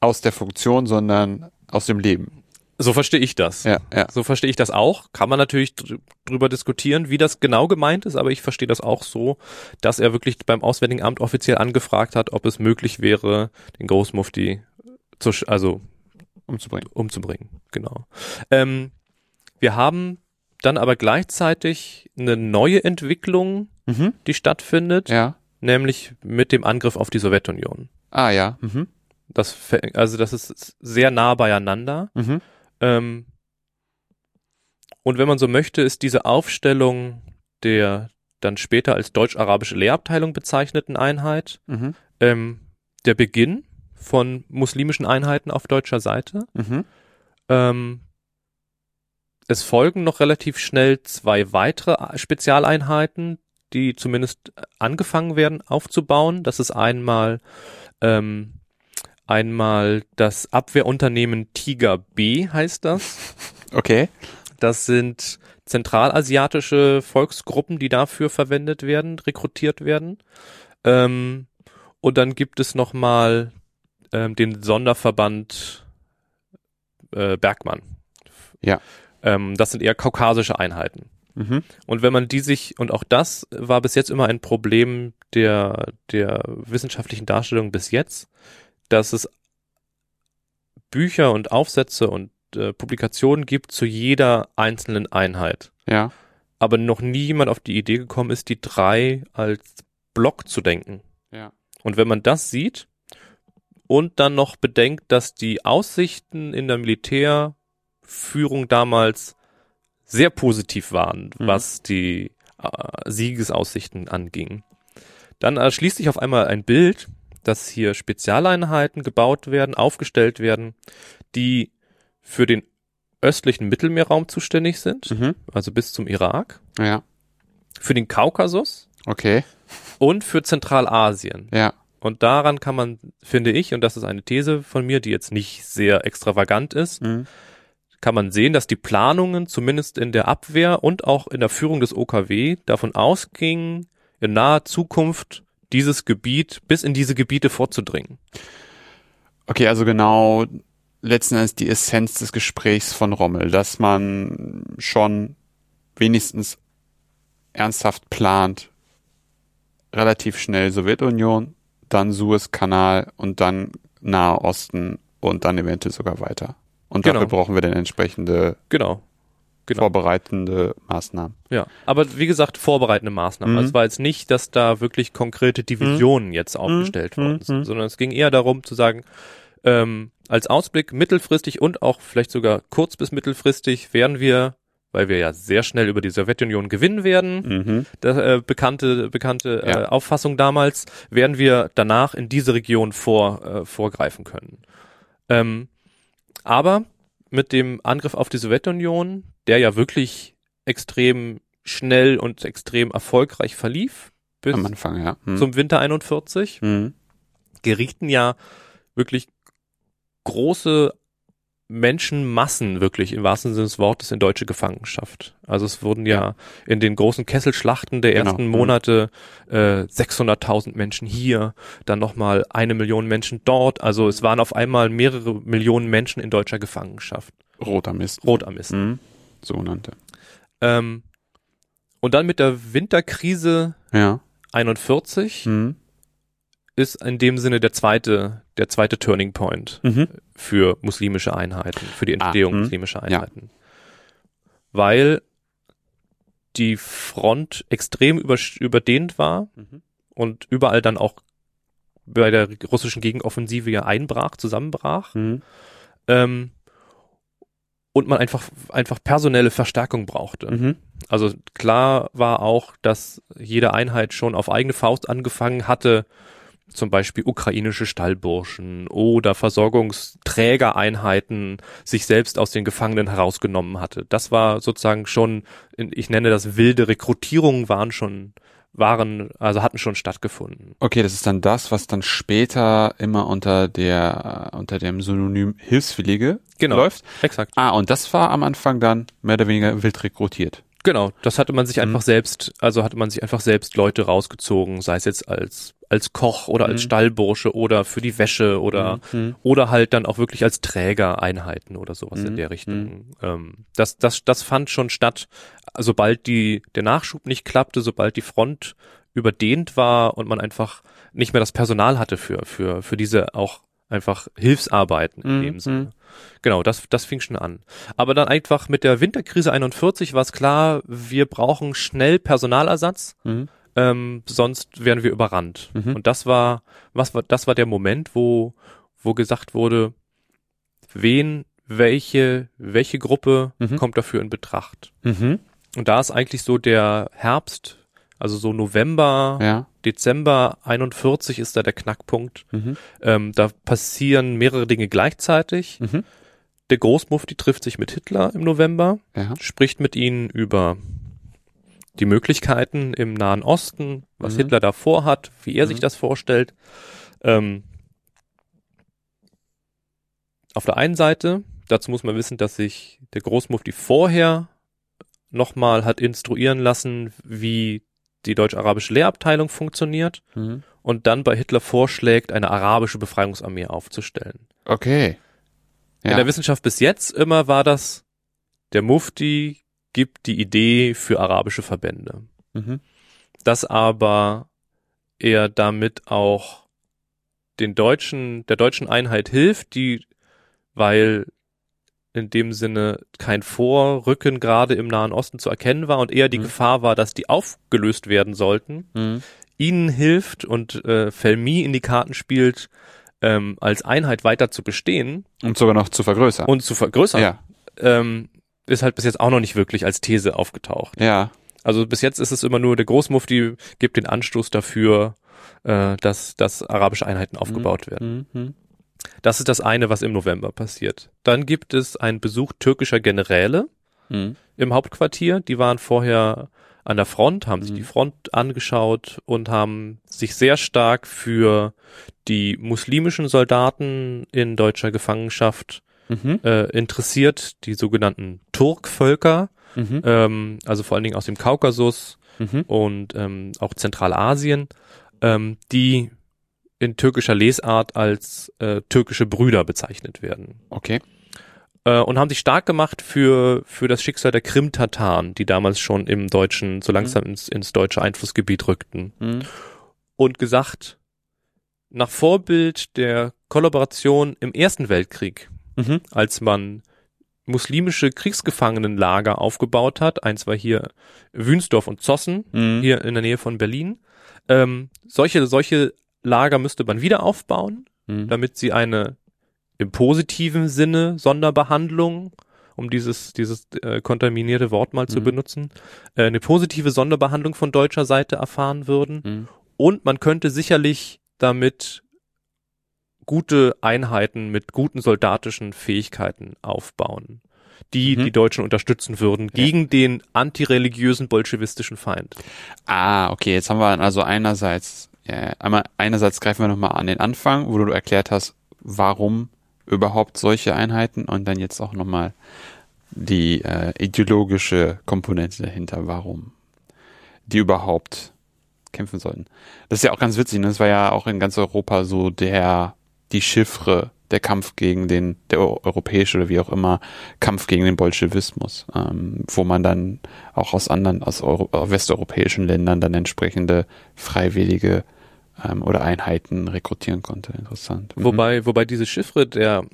aus der Funktion, sondern aus dem Leben. So verstehe ich das. Ja, ja. So verstehe ich das auch. Kann man natürlich drüber diskutieren, wie das genau gemeint ist, aber ich verstehe das auch so, dass er wirklich beim Auswärtigen Amt offiziell angefragt hat, ob es möglich wäre, den Großmufti zu, also umzubringen. Umzubringen, genau. Ähm, wir haben dann aber gleichzeitig eine neue Entwicklung, mhm. die stattfindet, ja. nämlich mit dem Angriff auf die Sowjetunion. Ah ja. Mhm. Das, also das ist sehr nah beieinander. Mhm. Ähm, und wenn man so möchte, ist diese Aufstellung der dann später als deutsch-arabische Lehrabteilung bezeichneten Einheit mhm. ähm, der Beginn von muslimischen Einheiten auf deutscher Seite. Mhm. Ähm, es folgen noch relativ schnell zwei weitere Spezialeinheiten, die zumindest angefangen werden aufzubauen. Das ist einmal ähm, Einmal das Abwehrunternehmen Tiger B heißt das. Okay. Das sind zentralasiatische Volksgruppen, die dafür verwendet werden, rekrutiert werden. Ähm, und dann gibt es nochmal ähm, den Sonderverband äh, Bergmann. Ja. Ähm, das sind eher kaukasische Einheiten. Mhm. Und wenn man die sich, und auch das war bis jetzt immer ein Problem der, der wissenschaftlichen Darstellung bis jetzt, dass es Bücher und Aufsätze und äh, Publikationen gibt zu jeder einzelnen Einheit. Ja. Aber noch nie jemand auf die Idee gekommen ist, die drei als Block zu denken. Ja. Und wenn man das sieht und dann noch bedenkt, dass die Aussichten in der Militärführung damals sehr positiv waren, mhm. was die äh, Siegesaussichten anging, dann erschließt sich auf einmal ein Bild, dass hier Spezialeinheiten gebaut werden, aufgestellt werden, die für den östlichen Mittelmeerraum zuständig sind, mhm. also bis zum Irak. Ja. Für den Kaukasus. Okay. Und für Zentralasien. Ja. Und daran kann man, finde ich, und das ist eine These von mir, die jetzt nicht sehr extravagant ist, mhm. kann man sehen, dass die Planungen zumindest in der Abwehr und auch in der Führung des OKW davon ausgingen, in naher Zukunft dieses Gebiet, bis in diese Gebiete vorzudringen. Okay, also genau letzten Endes die Essenz des Gesprächs von Rommel, dass man schon wenigstens ernsthaft plant, relativ schnell Sowjetunion, dann Suezkanal und dann Nahe Osten und dann eventuell sogar weiter. Und genau. dafür brauchen wir dann entsprechende genau genau. vorbereitende Maßnahmen. Ja, aber wie gesagt, vorbereitende Maßnahmen. Mhm. Also es war jetzt nicht, dass da wirklich konkrete Divisionen mhm. jetzt aufgestellt mhm. worden sind, mhm. sondern es ging eher darum zu sagen, ähm, als Ausblick mittelfristig und auch vielleicht sogar kurz bis mittelfristig werden wir weil wir ja sehr schnell über die Sowjetunion gewinnen werden, mhm. das, äh, bekannte bekannte äh, ja. äh, Auffassung damals, werden wir danach in diese Region vor äh, vorgreifen können. Ähm, aber mit dem Angriff auf die Sowjetunion der ja wirklich extrem schnell und extrem erfolgreich verlief. Bis Am Anfang, ja. Hm. Zum Winter 41. Hm. Gerichten ja wirklich große Menschenmassen wirklich im wahrsten Sinne des Wortes in deutsche Gefangenschaft. Also es wurden ja, in den großen Kesselschlachten der genau. ersten mhm. Monate äh, 600.000 Menschen hier, dann nochmal eine Million Menschen dort. Also es waren auf einmal mehrere Millionen Menschen in deutscher Gefangenschaft. Rotarmisten. Rotarmisten. Mhm sogenannte. Ähm, und dann mit der Winterkrise ja. 41 mhm. Ist in dem Sinne der zweite, der zweite Turning Point mhm. für muslimische Einheiten, für die Entstehung ah, muslimischer Einheiten. Ja. Weil die Front extrem über, überdehnt war mhm. und überall dann auch bei der russischen Gegenoffensive ja einbrach, zusammenbrach. Mhm. Ähm, und man einfach, einfach personelle Verstärkung brauchte. Mhm. Also klar war auch, dass jede Einheit schon auf eigene Faust angefangen hatte, zum Beispiel ukrainische Stallburschen oder Versorgungsträgereinheiten sich selbst aus den Gefangenen herausgenommen hatte. Das war sozusagen schon, ich nenne das wilde Rekrutierungen waren schon waren, also hatten schon stattgefunden. Okay, das ist dann das, was dann später immer unter der, unter dem Synonym Hilfswillige Genau. läuft. Exakt. Ah, und das war am Anfang dann mehr oder weniger wild rekrutiert. Genau, das hatte man sich Mhm. einfach selbst, also hatte man sich einfach selbst Leute rausgezogen, sei es jetzt als als Koch oder als Mhm. Stallbursche oder für die Wäsche oder Mhm. oder halt dann auch wirklich als Trägereinheiten oder sowas in Mhm. der Richtung. Ähm, das das das fand schon statt, sobald die der Nachschub nicht klappte, sobald die Front überdehnt war und man einfach nicht mehr das Personal hatte für für für diese auch einfach Hilfsarbeiten in Mhm. dem Sinne. Genau, das, das fing schon an. Aber dann einfach mit der Winterkrise 41 war es klar, wir brauchen schnell Personalersatz, Mhm. ähm, sonst werden wir überrannt. Mhm. Und das war, was war, das war der Moment, wo, wo gesagt wurde, wen, welche, welche Gruppe Mhm. kommt dafür in Betracht? Mhm. Und da ist eigentlich so der Herbst, also so November, Ja. Dezember 41 ist da der Knackpunkt. Mhm. Ähm, da passieren mehrere Dinge gleichzeitig. Mhm. Der Großmufti trifft sich mit Hitler im November, Ja. spricht mit ihnen über die Möglichkeiten im Nahen Osten, was Mhm. Hitler da vorhat, wie er sich Mhm. das vorstellt. Ähm, auf der einen Seite, dazu muss man wissen, dass sich der Großmufti vorher nochmal hat instruieren lassen, wie die deutsch-arabische Lehrabteilung funktioniert Mhm. und dann bei Hitler vorschlägt, eine arabische Befreiungsarmee aufzustellen. Okay. In Ja. der Wissenschaft bis jetzt immer war das, der Mufti gibt die Idee für arabische Verbände. Mhm. Dass aber er damit auch den deutschen, der deutschen Einheit hilft, die, weil in dem Sinne kein Vorrücken gerade im Nahen Osten zu erkennen war und eher die Mhm. Gefahr war, dass die aufgelöst werden sollten, Mhm. ihnen hilft und äh, Felmy in die Karten spielt, ähm, als Einheit weiter zu bestehen Und sogar noch zu vergrößern. und zu vergrößern, ja. ähm, ist halt bis jetzt auch noch nicht wirklich als These aufgetaucht. Ja. Also bis jetzt ist es immer nur, der Großmufti gibt den Anstoß dafür, äh, dass, dass arabische Einheiten aufgebaut werden. Mhm. Das ist das eine, was im November passiert. Dann gibt es einen Besuch türkischer Generäle Mhm. im Hauptquartier. Die waren vorher an der Front, haben sich Mhm. die Front angeschaut und haben sich sehr stark für die muslimischen Soldaten in deutscher Gefangenschaft Mhm. äh, interessiert, die sogenannten Turkvölker, Mhm. ähm, also vor allen Dingen aus dem Kaukasus Mhm. und ähm, auch Zentralasien, ähm, die in türkischer Lesart als äh, türkische Brüder bezeichnet werden. Okay. Äh, und haben sich stark gemacht für, für das Schicksal der Krim-Tataren, die damals schon im deutschen, so langsam ins, ins deutsche Einflussgebiet rückten. Mhm. Und gesagt, nach Vorbild der Kollaboration im Ersten Weltkrieg, Mhm. als man muslimische Kriegsgefangenenlager aufgebaut hat, eins war hier Wünsdorf und Zossen, Mhm. hier in der Nähe von Berlin. Ähm, solche, solche Lager müsste man wieder aufbauen, Mhm. damit sie eine im positiven Sinne Sonderbehandlung, um dieses, dieses äh, kontaminierte Wort mal zu Mhm. benutzen, äh, eine positive Sonderbehandlung von deutscher Seite erfahren würden. Mhm. Und man könnte sicherlich damit gute Einheiten mit guten soldatischen Fähigkeiten aufbauen, die Mhm. die Deutschen unterstützen würden Ja. gegen den antireligiösen bolschewistischen Feind. Ah, okay, jetzt haben wir also einerseits, einmal, einerseits greifen wir nochmal an den Anfang, wo du erklärt hast, warum überhaupt solche Einheiten und dann jetzt auch nochmal die äh, ideologische Komponente dahinter, warum die überhaupt kämpfen sollten. Das ist ja auch ganz witzig, ne? das war ja auch in ganz Europa so der, die Chiffre, der Kampf gegen den, der eu- europäische oder wie auch immer, Kampf gegen den Bolschewismus, ähm, wo man dann auch aus anderen, aus Euro, äh, westeuropäischen Ländern dann entsprechende Freiwillige ähm, oder Einheiten rekrutieren konnte. Interessant. Mhm. Wobei, wobei diese Chiffre, der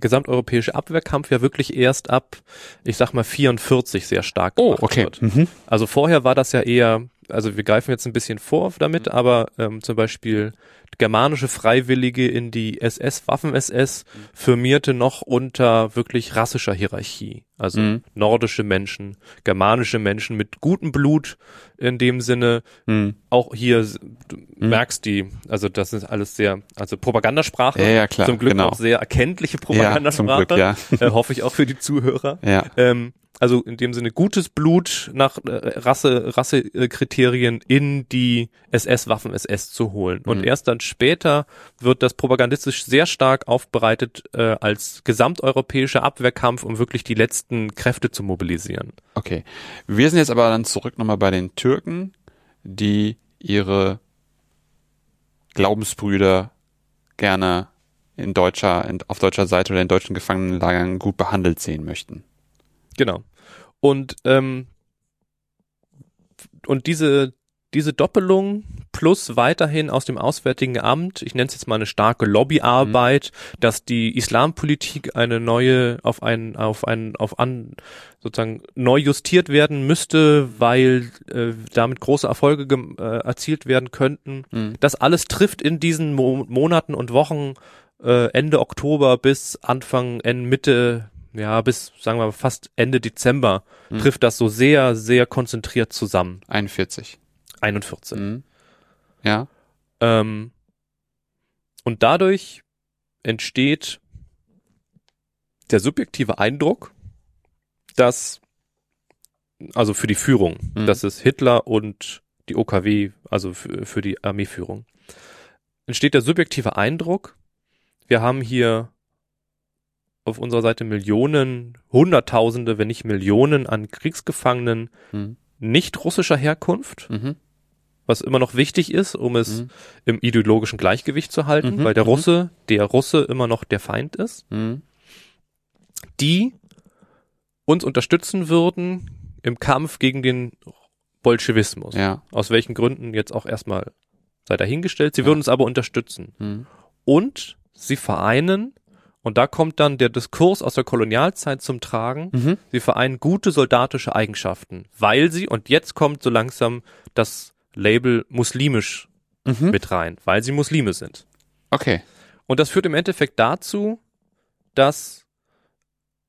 gesamteuropäische Abwehrkampf ja wirklich erst ab, ich sag mal, 44 sehr stark Oh, okay. wird. Mhm. Also vorher war das ja eher, also wir greifen jetzt ein bisschen vor damit, aber ähm, zum Beispiel germanische Freiwillige in die SS, Waffen-SS, firmierte noch unter wirklich rassischer Hierarchie. Also Mhm. nordische Menschen, germanische Menschen mit gutem Blut in dem Sinne. Mhm. Auch hier, du merkst die, also das ist alles sehr, also Propagandasprache. Ja, ja, klar, Zum Glück genau. auch sehr erkenntliche Ja, Propagandasprache. Glück, ja. [laughs] äh, hoffe ich auch für die Zuhörer. Ja. Ähm, also in dem Sinne gutes Blut nach äh, Rasse Rassekriterien in die SS Waffen SS zu holen und Mhm. erst dann später wird das propagandistisch sehr stark aufbereitet äh, als gesamteuropäischer Abwehrkampf, um wirklich die letzten Kräfte zu mobilisieren. Okay. Wir sind jetzt aber dann zurück nochmal bei den Türken, die ihre Glaubensbrüder gerne in deutscher, in, auf deutscher Seite oder in deutschen Gefangenenlagern gut behandelt sehen möchten. Genau. Und ähm, und diese diese Doppelung plus weiterhin aus dem Auswärtigen Amt, ich nenne es jetzt mal eine starke Lobbyarbeit, dass die Islampolitik eine neue auf einen auf einen auf an sozusagen neu justiert werden müsste, weil äh, damit große Erfolge äh, erzielt werden könnten. Mhm. Das alles trifft in diesen Mo Monaten und Wochen äh, Ende Oktober bis Anfang Ende Mitte ja bis sagen wir mal, fast Ende Dezember Mhm. trifft das so sehr sehr konzentriert zusammen 41. 41 Mhm. Ja. ähm, und dadurch entsteht der subjektive Eindruck, dass also für die Führung, Mhm. dass es Hitler und die OKW, also für, für die Armeeführung, entsteht der subjektive Eindruck, wir haben hier auf unserer Seite Millionen, Hunderttausende, wenn nicht Millionen an Kriegsgefangenen Mhm. nicht russischer Herkunft, Mhm. Was immer noch wichtig ist, um es Mhm. im ideologischen Gleichgewicht zu halten, Mhm, weil der mhm. Russe, der Russe immer noch der Feind ist, Mhm. die uns unterstützen würden im Kampf gegen den Bolschewismus. Ja. Aus welchen Gründen jetzt auch erstmal sei dahingestellt. Sie Ja. würden uns aber unterstützen. Mhm. Und sie vereinen, und da kommt dann der Diskurs aus der Kolonialzeit zum Tragen, Mhm. sie vereinen gute soldatische Eigenschaften, weil sie, und jetzt kommt so langsam das Label muslimisch Mhm. mit rein, weil sie Muslime sind. Okay. Und das führt im Endeffekt dazu, dass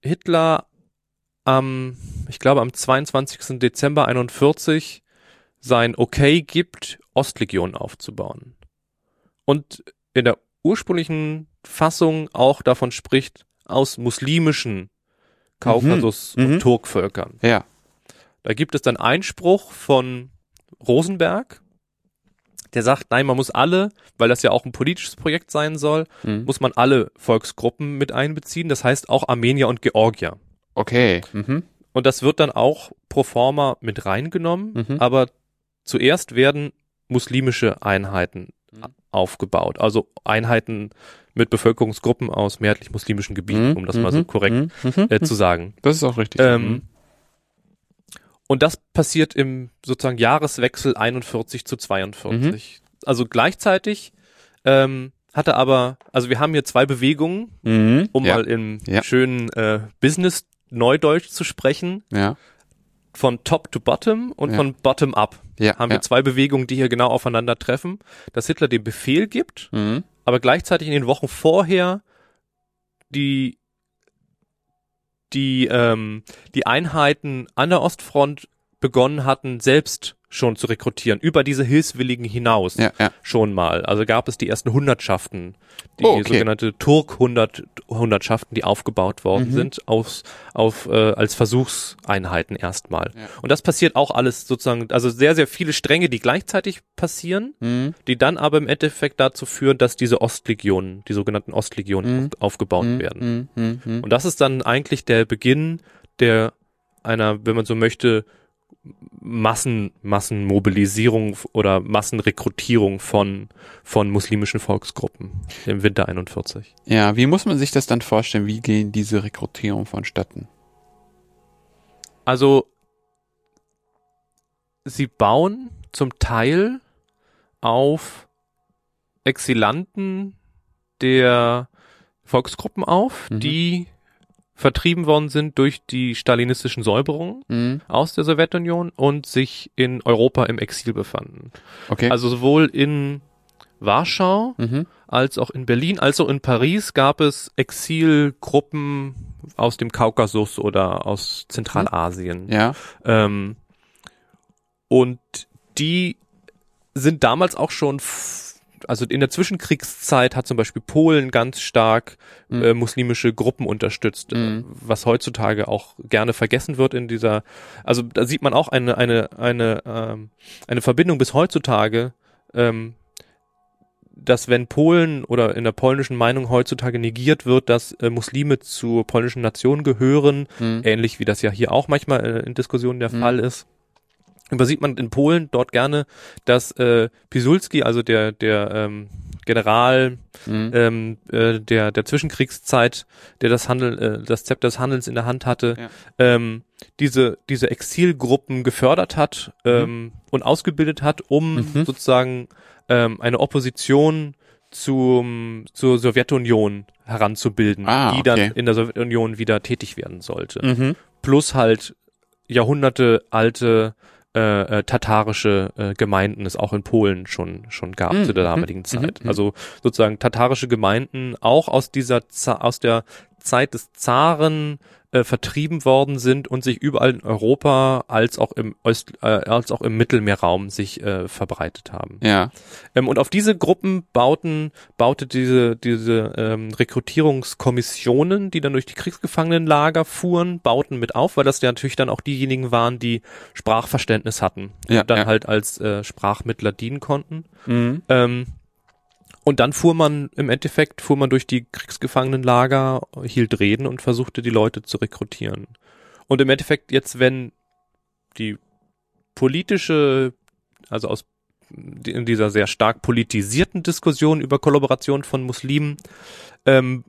Hitler am, ich glaube am 22. Dezember 41 sein Okay gibt, Ostlegion aufzubauen. Und in der ursprünglichen Fassung auch davon spricht, aus muslimischen Kaukasus- Mhm. Mhm. und Turkvölkern. Ja. Da gibt es dann Einspruch von Rosenberg, der sagt, nein, man muss alle, weil das ja auch ein politisches Projekt sein soll, Mhm. muss man alle Volksgruppen mit einbeziehen. Das heißt auch Armenier und Georgier. Okay. Mhm. Und das wird dann auch pro forma mit reingenommen, Mhm. aber zuerst werden muslimische Einheiten Mhm. aufgebaut. Also Einheiten mit Bevölkerungsgruppen aus mehrheitlich muslimischen Gebieten, Mhm. um das mal so Mhm. korrekt äh, zu sagen. Das ist auch richtig. Ähm. Und das passiert im sozusagen Jahreswechsel 41 zu 42. Mhm. Also gleichzeitig ähm, hatte aber, also wir haben hier zwei Bewegungen, Mhm. um ja. mal im Ja. schönen äh, Business Neudeutsch zu sprechen, Ja. von Top to Bottom und Ja. von Bottom up. Ja. Haben wir zwei Bewegungen, die hier genau aufeinander treffen, dass Hitler den Befehl gibt, Mhm. aber gleichzeitig in den Wochen vorher die die ähm, die Einheiten an der Ostfront begonnen hatten, selbst schon zu rekrutieren, über diese Hilfswilligen hinaus Ja, ja. schon mal. Also gab es die ersten Hundertschaften, die Oh, okay. sogenannte Turk-Hundertschaften, die aufgebaut worden Mhm. sind, aus, auf, äh, als Versuchseinheiten erstmal. Ja. Und das passiert auch alles sozusagen, also sehr, sehr viele Stränge, die gleichzeitig passieren, Mhm. die dann aber im Endeffekt dazu führen, dass diese Ostlegionen, die sogenannten Ostlegionen Mhm. auf, aufgebaut Mhm. werden. Mhm. Mhm. Und das ist dann eigentlich der Beginn der einer, wenn man so möchte, Massen, Massenmobilisierung oder Massenrekrutierung von, von muslimischen Volksgruppen im Winter 41. Ja, wie muss man sich das dann vorstellen? Wie gehen diese Rekrutierungen vonstatten? Also, sie bauen zum Teil auf Exilanten der Volksgruppen auf, Mhm. die vertrieben worden sind durch die stalinistischen Säuberungen Mhm. aus der Sowjetunion und sich in Europa im Exil befanden. Okay. Also sowohl in Warschau mhm. als auch in Berlin, als auch in Paris gab es Exilgruppen aus dem Kaukasus oder aus Zentralasien. Ja. Ähm, und die sind damals auch schon, also in der Zwischenkriegszeit hat zum Beispiel Polen ganz stark Mhm. äh, muslimische Gruppen unterstützt, äh, Mhm. was heutzutage auch gerne vergessen wird in dieser, also da sieht man auch eine, eine, eine, ähm, eine Verbindung bis heutzutage, ähm, dass wenn Polen oder in der polnischen Meinung heutzutage negiert wird, dass äh, Muslime zur polnischen Nation gehören, Mhm. ähnlich wie das ja hier auch manchmal äh, in Diskussionen der Mhm. Fall ist. Übersieht man in Polen dort gerne, dass äh, Pisulski, also der der ähm, General Mhm. ähm, äh, der der Zwischenkriegszeit, der das Handel, äh, das Zepter des Handelns in der Hand hatte, Ja. ähm, diese diese Exilgruppen gefördert hat ähm, und ausgebildet hat, um Mhm. sozusagen ähm, eine Opposition zum zur Sowjetunion heranzubilden, Ah, die dann okay. in der Sowjetunion wieder tätig werden sollte Mhm. plus halt Jahrhunderte alte äh, äh, tatarische äh, Gemeinden es auch in Polen schon schon gab Mhm, zu der mhm, damaligen mhm, Zeit. mhm. Also sozusagen tatarische Gemeinden auch aus dieser aus der Zeit des Zaren äh, vertrieben worden sind und sich überall in Europa als auch im Ost, äh, als auch im Mittelmeerraum sich äh, verbreitet haben. Ja. Ähm, und auf diese Gruppen bauten, baute diese, diese ähm, Rekrutierungskommissionen, die dann durch die Kriegsgefangenenlager fuhren, bauten mit auf, weil das ja natürlich dann auch diejenigen waren, die Sprachverständnis hatten Ja, und dann ja. halt als äh, Sprachmittler dienen konnten. Mhm. Ähm, und dann fuhr man im Endeffekt, fuhr man durch die Kriegsgefangenenlager, hielt Reden und versuchte die Leute zu rekrutieren. Und im Endeffekt jetzt, wenn die politische, also aus in dieser sehr stark politisierten Diskussion über Kollaboration von Muslimen, ähm,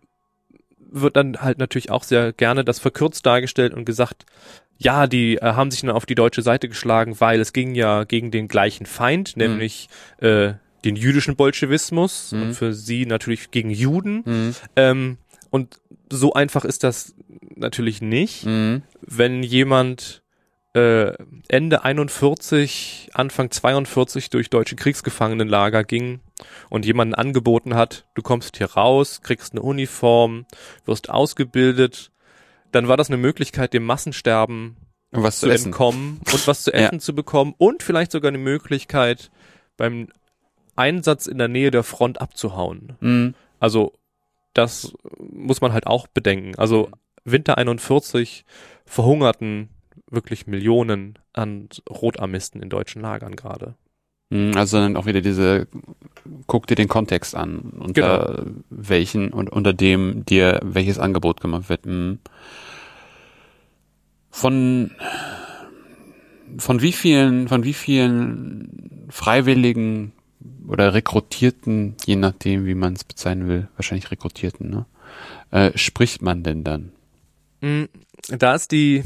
wird dann halt natürlich auch sehr gerne das verkürzt dargestellt und gesagt, ja, die äh, haben sich dann auf die deutsche Seite geschlagen, weil es ging ja gegen den gleichen Feind, nämlich äh, den jüdischen Bolschewismus Mhm. und für sie natürlich gegen Juden. Mhm. Ähm, und so einfach ist das natürlich nicht Mhm. wenn jemand äh, Ende 41, Anfang 42 durch deutsche Kriegsgefangenenlager ging und jemanden angeboten hat, du kommst hier raus, kriegst eine Uniform, wirst ausgebildet, dann war das eine Möglichkeit, dem Massensterben was zu zu entkommen und was zu [laughs] Ja. essen zu bekommen und vielleicht sogar eine Möglichkeit, beim Einsatz in der Nähe der Front abzuhauen. Mhm. Also das muss man halt auch bedenken. Also Winter 41 verhungerten wirklich Millionen an Rotarmisten in deutschen Lagern gerade. Mhm, Also dann auch wieder diese, guck dir den Kontext an, unter Genau. welchen und unter dem dir welches Angebot gemacht wird. Mhm. Von von wie vielen, von wie vielen Freiwilligen oder Rekrutierten, je nachdem, wie man es bezeichnen will, wahrscheinlich Rekrutierten, ne, äh, spricht man denn dann? Mm, Da ist die,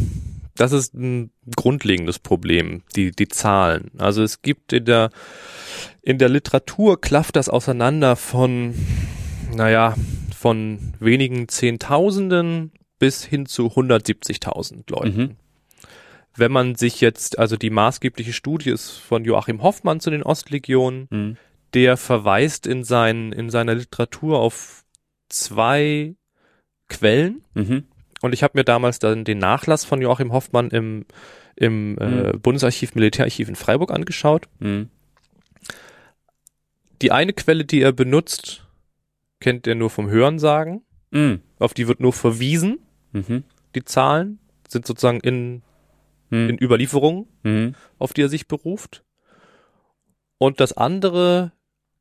das ist ein grundlegendes Problem, die, die Zahlen. Also es gibt in der, in der Literatur klafft das auseinander von, naja, von wenigen Zehntausenden bis hin zu 170.000 Leuten. Mhm. Wenn man sich jetzt, also die maßgebliche Studie ist von Joachim Hoffmann zu den Ostlegionen, Mhm. Der verweist in, seinen, in seiner Literatur auf zwei Quellen. Mhm. Und ich habe mir damals dann den Nachlass von Joachim Hoffmann im, im äh, Bundesarchiv Militärarchiv in Freiburg angeschaut. Mhm. Die eine Quelle, die er benutzt, kennt er nur vom Hörensagen. Mhm. Auf die wird nur verwiesen. Mhm. Die Zahlen sind sozusagen in, Mhm. in Überlieferungen, Mhm. auf die er sich beruft. Und das andere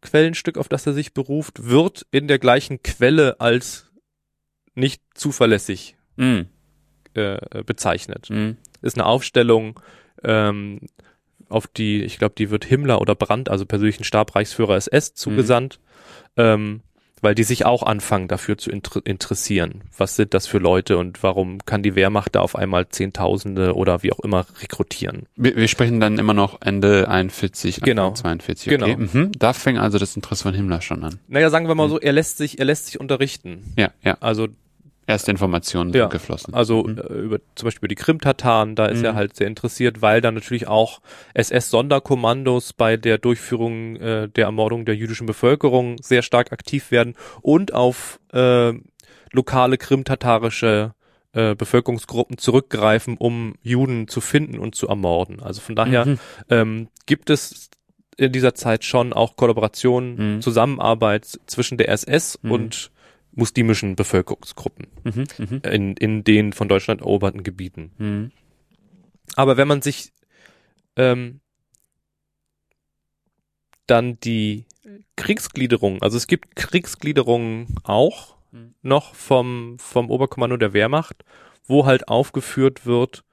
Quellenstück, auf das er sich beruft, wird in der gleichen Quelle als nicht zuverlässig Mhm. äh, bezeichnet. Mhm. ist eine Aufstellung, ähm, auf die, ich glaube, die wird Himmler oder Brandt, also persönlichen Stabreichsführer SS, zugesandt, ähm, weil die sich auch anfangen, dafür zu inter interessieren. Was sind das für Leute und warum kann die Wehrmacht da auf einmal Zehntausende oder wie auch immer rekrutieren? Wir, wir sprechen dann immer noch Ende 41, Anfang Genau. 42. Okay. Genau. Mhm. Da fängt also das Interesse von Himmler schon an. Naja, sagen wir mal so, er lässt sich, er lässt sich unterrichten. Ja, ja. Also Erste Informationen Ja. sind geflossen. Also Mhm. äh, über zum Beispiel über die Krim-Tataren, da ist Mhm. er halt sehr interessiert, weil dann natürlich auch SS-Sonderkommandos bei der Durchführung äh, der Ermordung der jüdischen Bevölkerung sehr stark aktiv werden und auf äh, lokale krimtatarische äh, Bevölkerungsgruppen zurückgreifen, um Juden zu finden und zu ermorden. Also von daher Mhm. ähm, gibt es in dieser Zeit schon auch Kollaboration, Mhm. Zusammenarbeit zwischen der SS Mhm. und muslimischen Bevölkerungsgruppen Mhm. Mhm. in, in den von Deutschland eroberten Gebieten. Mhm. Aber wenn man sich ähm, dann die Kriegsgliederung, also es gibt Kriegsgliederungen auch Mhm. noch vom, vom Oberkommando der Wehrmacht, wo halt aufgeführt wird,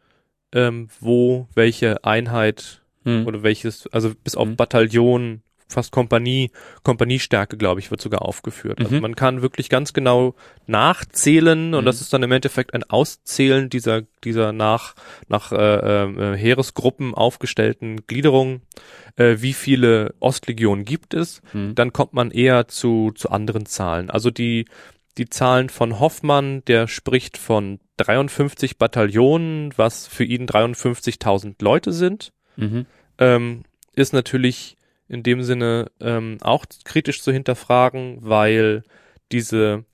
ähm, wo welche Einheit Mhm. oder welches, also bis auf Mhm. Bataillon, fast Kompanie, Kompaniestärke, glaube ich, wird sogar aufgeführt. Also Mhm. man kann wirklich ganz genau nachzählen und Mhm. das ist dann im Endeffekt ein Auszählen dieser, dieser nach, nach äh, äh, Heeresgruppen aufgestellten Gliederungen, äh, wie viele Ostlegionen gibt es. Mhm. Dann kommt man eher zu, zu anderen Zahlen. Also die, die Zahlen von Hoffmann, der spricht von 53 Bataillonen, was für ihn 53.000 Leute sind Mhm. ähm, ist natürlich in dem Sinne ähm, auch kritisch zu hinterfragen, weil diese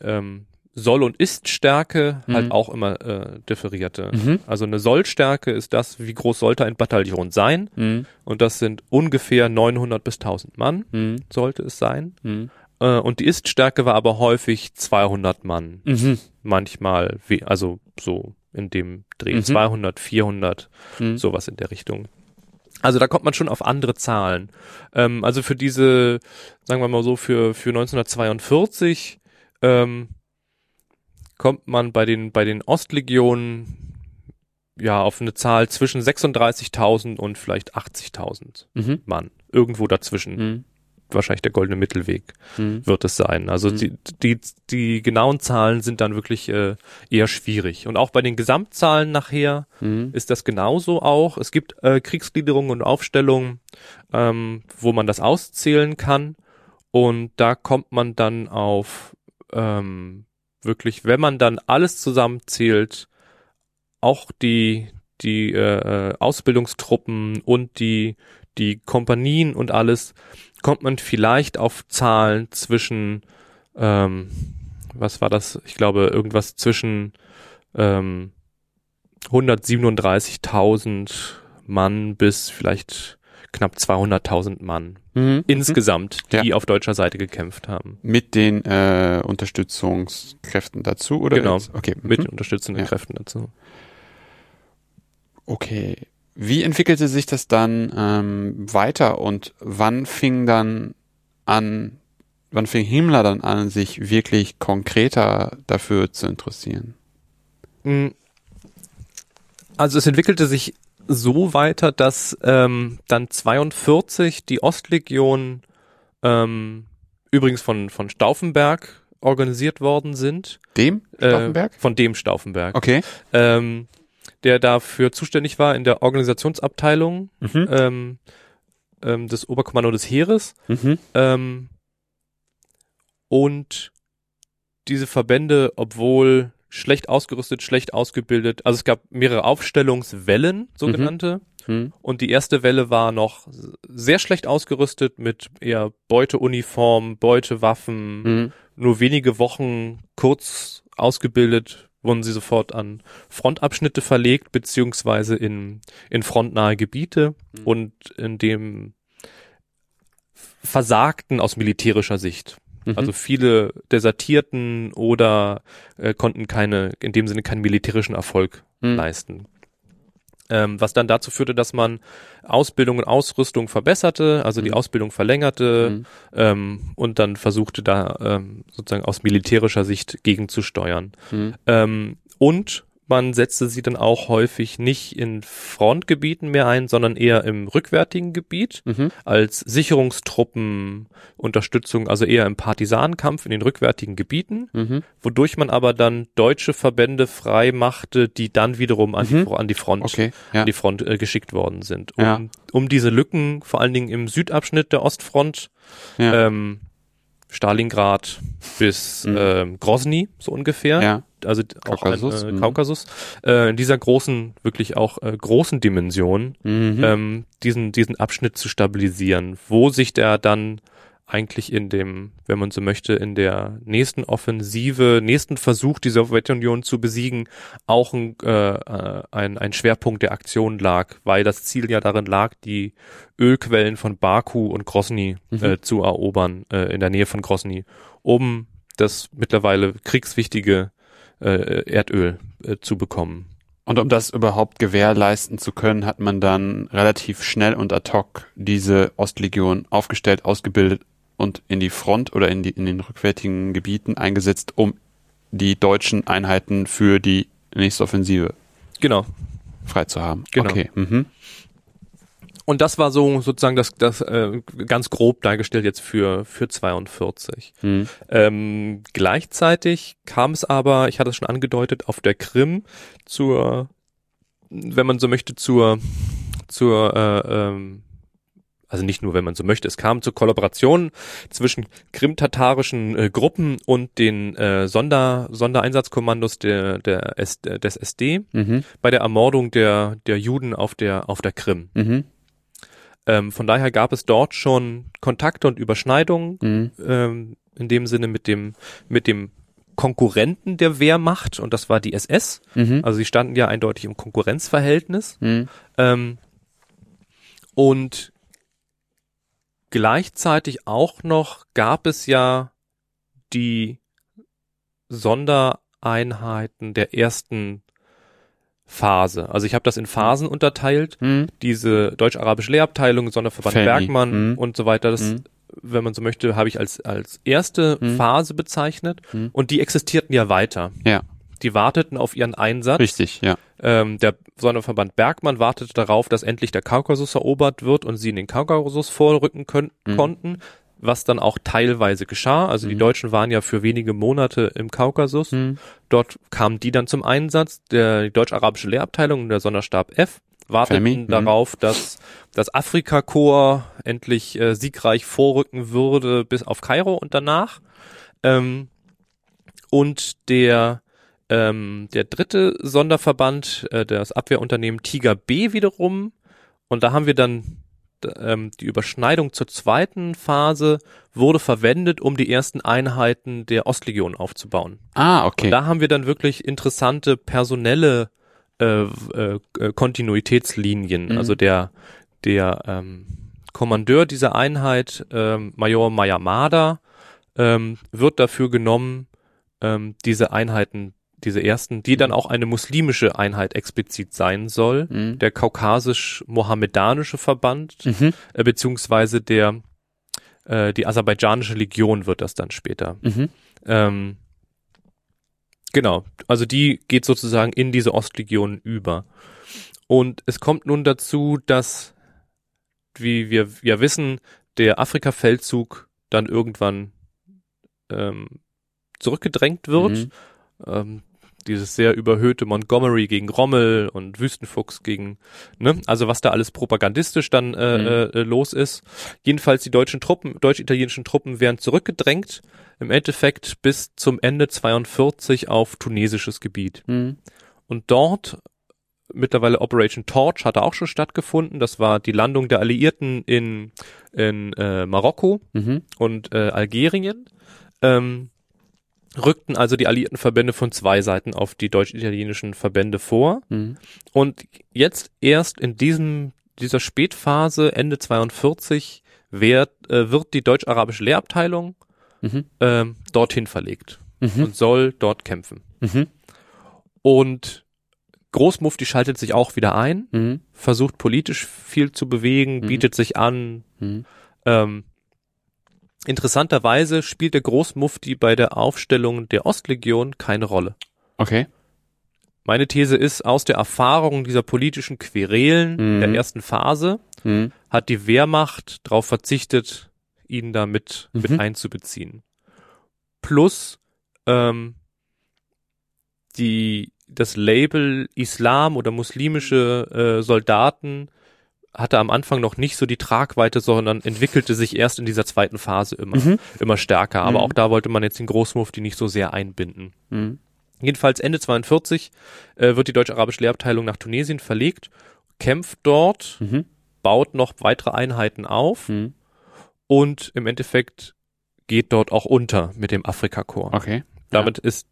ähm, Soll- und Ist-Stärke Mhm. halt auch immer äh, differierte. Mhm. Also eine Soll-Stärke ist das, wie groß sollte ein Bataillon sein Mhm. und das sind ungefähr 900 bis 1000 Mann, Mhm. sollte es sein. Mhm. Äh, und die Ist-Stärke war aber häufig 200 Mann, Mhm. manchmal, also so in dem Dreh, Mhm. 200, 400 Mhm. sowas in der Richtung. Also da kommt man schon auf andere Zahlen. Ähm, also für diese, sagen wir mal so, für, für 1942 ähm, kommt man bei den, bei den Ostlegionen ja auf eine Zahl zwischen 36.000 und vielleicht 80.000 Mhm. Mann. Irgendwo dazwischen. Mhm. Wahrscheinlich der goldene Mittelweg Mhm. wird es sein. Also Mhm. die, die, die genauen Zahlen sind dann wirklich äh, eher schwierig. Und auch bei den Gesamtzahlen nachher Mhm. ist das genauso auch. Es gibt äh, Kriegsgliederungen und Aufstellungen, ähm, wo man das auszählen kann. Und da kommt man dann auf ähm, wirklich, wenn man dann alles zusammenzählt, auch die die äh, äh, Ausbildungstruppen und die die Kompanien und alles, kommt man vielleicht auf Zahlen zwischen ähm, was war das? Ich glaube irgendwas zwischen ähm, 137.000 Mann bis vielleicht knapp 200.000 Mann Mhm. insgesamt, Ja. die auf deutscher Seite gekämpft haben. Mit den äh, Unterstützungskräften dazu, oder? Genau. jetzt? Okay. Mit Mhm. unterstützenden Ja. Kräften dazu. Okay. Wie entwickelte sich das dann ähm, weiter und wann fing dann an, wann fing Himmler dann an, sich wirklich konkreter dafür zu interessieren? Mm. Also es entwickelte sich so weiter, dass ähm, dann 42 die Ostlegion ähm, übrigens von von Stauffenberg organisiert worden sind. Dem Stauffenberg? Äh, von dem Stauffenberg. okay. Ähm, der dafür zuständig war in der Organisationsabteilung Mhm. ähm, ähm, des Oberkommando des Heeres. Mhm. Ähm, und diese Verbände, obwohl schlecht ausgerüstet, schlecht ausgebildet, also es gab mehrere Aufstellungswellen, sogenannte. Mhm. Und die erste Welle war noch sehr schlecht ausgerüstet mit eher Beuteuniform, Beutewaffen, Mhm. nur wenige Wochen kurz ausgebildet, wurden sie sofort an Frontabschnitte verlegt, beziehungsweise in, in frontnahe Gebiete Mhm. und in dem versagten aus militärischer Sicht. Mhm. Also viele desertierten oder äh, konnten keine, in dem Sinne keinen militärischen Erfolg Mhm. leisten. Ähm, was dann dazu führte, dass man Ausbildung und Ausrüstung verbesserte, also die Mhm. Ausbildung verlängerte, Mhm. ähm, und dann versuchte da ähm, sozusagen aus militärischer Sicht gegenzusteuern. Mhm. Ähm, und man setzte sie dann auch häufig nicht in Frontgebieten mehr ein, sondern eher im rückwärtigen Gebiet Mhm. als Sicherungstruppen, Unterstützung, also eher im Partisanenkampf in den rückwärtigen Gebieten, Mhm. wodurch man aber dann deutsche Verbände frei machte, die dann wiederum an, die, Mhm. Fro- an die Front Okay. Ja. an die Front äh, geschickt worden sind, um, Ja. um diese Lücken, vor allen Dingen im Südabschnitt der Ostfront, Ja. ähm, Stalingrad bis Mhm. ähm, Grozny, so ungefähr, ja. Also Kaukasus, auch ein, äh, mhm. Kaukasus, äh, in dieser großen, wirklich auch äh, großen Dimension, Mhm. ähm, diesen, diesen Abschnitt zu stabilisieren, wo sich der dann eigentlich in dem, wenn man so möchte, in der nächsten Offensive, nächsten Versuch, die Sowjetunion zu besiegen, auch ein, äh, äh, ein, ein Schwerpunkt der Aktion lag, weil das Ziel ja darin lag, die Ölquellen von Baku und Grosny Mhm. äh, zu erobern, äh, in der Nähe von Grosny, um das mittlerweile kriegswichtige äh, Erdöl äh, zu bekommen. Und um das überhaupt gewährleisten zu können, hat man dann relativ schnell und ad hoc diese Ostlegion aufgestellt, ausgebildet und in die Front oder in, die, in den rückwärtigen Gebieten eingesetzt, um die deutschen Einheiten für die nächste Offensive Genau. frei zu haben. Genau. Okay. Mhm. Und das war so sozusagen das, das äh, ganz grob dargestellt jetzt für für 42. Mhm. Ähm, gleichzeitig kam es aber, ich hatte es schon angedeutet, auf der Krim zur, wenn man so möchte, zur zur äh, ähm, also nicht nur, wenn man so möchte, es kam zur Kollaboration zwischen krimtatarischen äh, Gruppen und den äh, Sonder, Sondereinsatzkommandos der, der S, des SD Mhm. bei der Ermordung der, der Juden auf der, auf der Krim. Mhm. Ähm, von daher gab es dort schon Kontakte und Überschneidungen, Mhm. ähm, in dem Sinne mit dem, mit dem Konkurrenten der Wehrmacht und das war die SS. Mhm. Also sie standen ja eindeutig im Konkurrenzverhältnis. Mhm. Ähm, und gleichzeitig auch noch gab es ja die Sondereinheiten der ersten Phase. Also ich habe das in Phasen unterteilt. Mhm. Diese deutsch-arabische Lehrabteilung, Sonderverband Femi. Bergmann Mhm. und so weiter. Das, Mhm. wenn man so möchte, habe ich als, als erste Mhm. Phase bezeichnet. Mhm. Und die existierten ja weiter. Ja, Die warteten auf ihren Einsatz. richtig, ja. Ähm, der Sonderverband Bergmann wartete darauf, dass endlich der Kaukasus erobert wird und sie in den Kaukasus vorrücken können, konnten, was dann auch teilweise geschah. Also die Mhm. Deutschen waren ja für wenige Monate im Kaukasus. Mhm. Dort kamen die dann zum Einsatz. Der, die deutsch-arabische Lehrabteilung und der Sonderstab F warteten Femi, mhm. darauf, dass das Afrika-Korps endlich äh, siegreich vorrücken würde bis auf Kairo und danach. Ähm, und der ähm, der dritte Sonderverband, äh, das Abwehrunternehmen Tiger B wiederum. Und da haben wir dann ähm, die Überschneidung zur zweiten Phase wurde verwendet, um die ersten Einheiten der Ostlegion aufzubauen. Ah, okay. Und da haben wir dann wirklich interessante personelle äh, äh, äh, Kontinuitätslinien. Mhm. Also der der ähm, Kommandeur dieser Einheit, ähm, Major Mayamada, ähm, wird dafür genommen, ähm, diese Einheiten, diese ersten, die dann auch eine muslimische Einheit explizit sein soll, Mhm. der kaukasisch-mohammedanische Verband, Mhm. äh, beziehungsweise der äh, die aserbaidschanische Legion wird das dann später. Mhm. Ähm, genau, also die geht sozusagen in diese Ostlegion über. Und es kommt nun dazu, dass, wie wir ja wissen, der Afrika-Feldzug dann irgendwann ähm, zurückgedrängt wird. Mhm. Ähm, dieses sehr überhöhte Montgomery gegen Rommel und Wüstenfuchs gegen, ne, also was da alles propagandistisch dann äh, Mhm. äh, los ist. Jedenfalls die deutschen Truppen, deutsch-italienischen Truppen werden zurückgedrängt, im Endeffekt bis zum Ende 42 auf tunesisches Gebiet. Mhm. Und dort mittlerweile Operation Torch hatte auch schon stattgefunden. Das war die Landung der Alliierten in, in äh, Marokko Mhm. und äh, Algerien. Ähm, rückten also die alliierten Verbände von zwei Seiten auf die deutsch-italienischen Verbände vor. Mhm. Und jetzt erst in diesem, dieser Spätphase, Ende 42, wird, äh, wird die deutsch-arabische Lehrabteilung Mhm. ähm, dorthin verlegt Mhm. und soll dort kämpfen. Mhm. Und Großmufti schaltet sich auch wieder ein, Mhm. versucht politisch viel zu bewegen, Mhm. bietet sich an. Ähm, interessanterweise spielt der Großmufti bei der Aufstellung der Ostlegion keine Rolle. Okay. Meine These ist, aus der Erfahrung dieser politischen Querelen Mhm. der ersten Phase Mhm. hat die Wehrmacht darauf verzichtet, ihn da mit, Mhm. mit einzubeziehen. Plus ähm, die das Label Islam oder muslimische äh, Soldaten hatte am Anfang noch nicht so die Tragweite, sondern entwickelte sich erst in dieser zweiten Phase immer, Mhm. immer stärker. Aber Mhm. auch da wollte man jetzt den Großmufti nicht so sehr einbinden. Mhm. Jedenfalls Ende 42 äh, wird die deutsch-arabische Lehrabteilung nach Tunesien verlegt, kämpft dort, Mhm. baut noch weitere Einheiten auf Mhm. und im Endeffekt geht dort auch unter mit dem Afrikakorps. Okay. Damit ist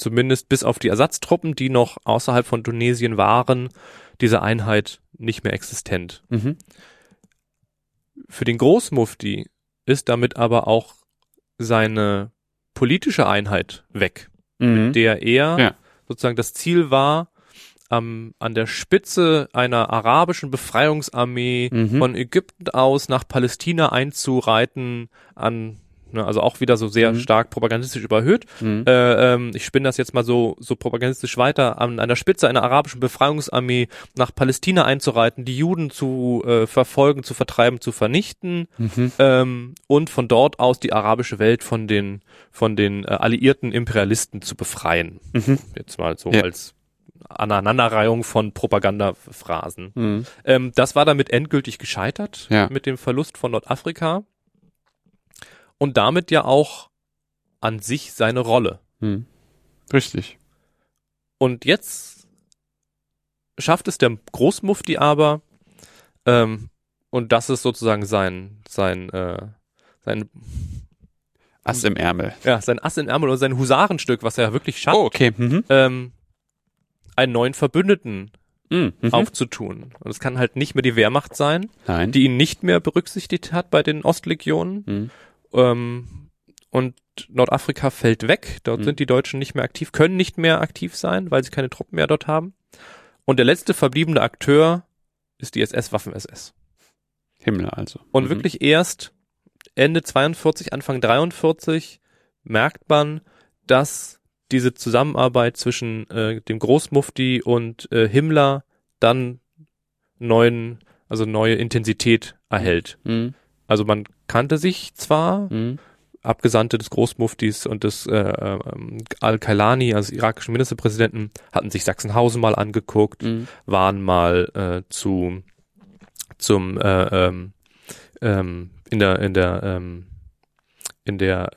zumindest bis auf die Ersatztruppen, die noch außerhalb von Tunesien waren, diese Einheit nicht mehr existent. Mhm. Für den Großmufti ist damit aber auch seine politische Einheit weg, Mhm. der er Ja. das Ziel war, am, an der Spitze einer arabischen Befreiungsarmee Mhm. von Ägypten aus nach Palästina einzureiten, an, ne, also auch wieder so sehr Mhm. stark propagandistisch überhöht. Mhm. Äh, ähm, ich spinne das jetzt mal so, so propagandistisch weiter, an, an der Spitze einer arabischen Befreiungsarmee nach Palästina einzureiten, die Juden zu äh, verfolgen, zu vertreiben, zu vernichten Mhm. ähm, und von dort aus die arabische Welt von den von den äh, alliierten Imperialisten zu befreien. Mhm. Jetzt mal so Ja. als Aneinanderreihung von Propagandaphrasen. Mhm. Ähm, das war damit endgültig gescheitert Ja. mit dem Verlust von Nordafrika und damit ja auch an sich seine Rolle. Mhm. Richtig. Und jetzt schafft es der Großmufti aber, ähm, und das ist sozusagen sein, sein, äh, sein, Ass im Ärmel. ja, sein Ass im Ärmel oder sein Husarenstück, was er ja wirklich schafft, Oh, okay. Mhm. ähm, einen neuen Verbündeten Mhm. Mhm. aufzutun. Und es kann halt nicht mehr die Wehrmacht sein, Nein. die ihn nicht mehr berücksichtigt hat bei den Ostlegionen. Mhm. Ähm, und Nordafrika fällt weg. Dort Mhm. sind die Deutschen nicht mehr aktiv, können nicht mehr aktiv sein, weil sie keine Truppen mehr dort haben. Und der letzte verbliebene Akteur ist die SS Waffen-SS. Himmel also. Und Mhm. wirklich erst Ende 42, Anfang 43 merkt man, dass diese Zusammenarbeit zwischen äh, dem Großmufti und äh, Himmler dann neuen, also neue Intensität erhält. Mhm. Also man kannte sich zwar, Mhm. Abgesandte des Großmuftis und des äh, ähm, Al-Kailani, also irakischen Ministerpräsidenten, hatten sich Sachsenhausen mal angeguckt, Mhm. waren mal äh, zu zum äh, ähm, ähm, in der in der ähm, in der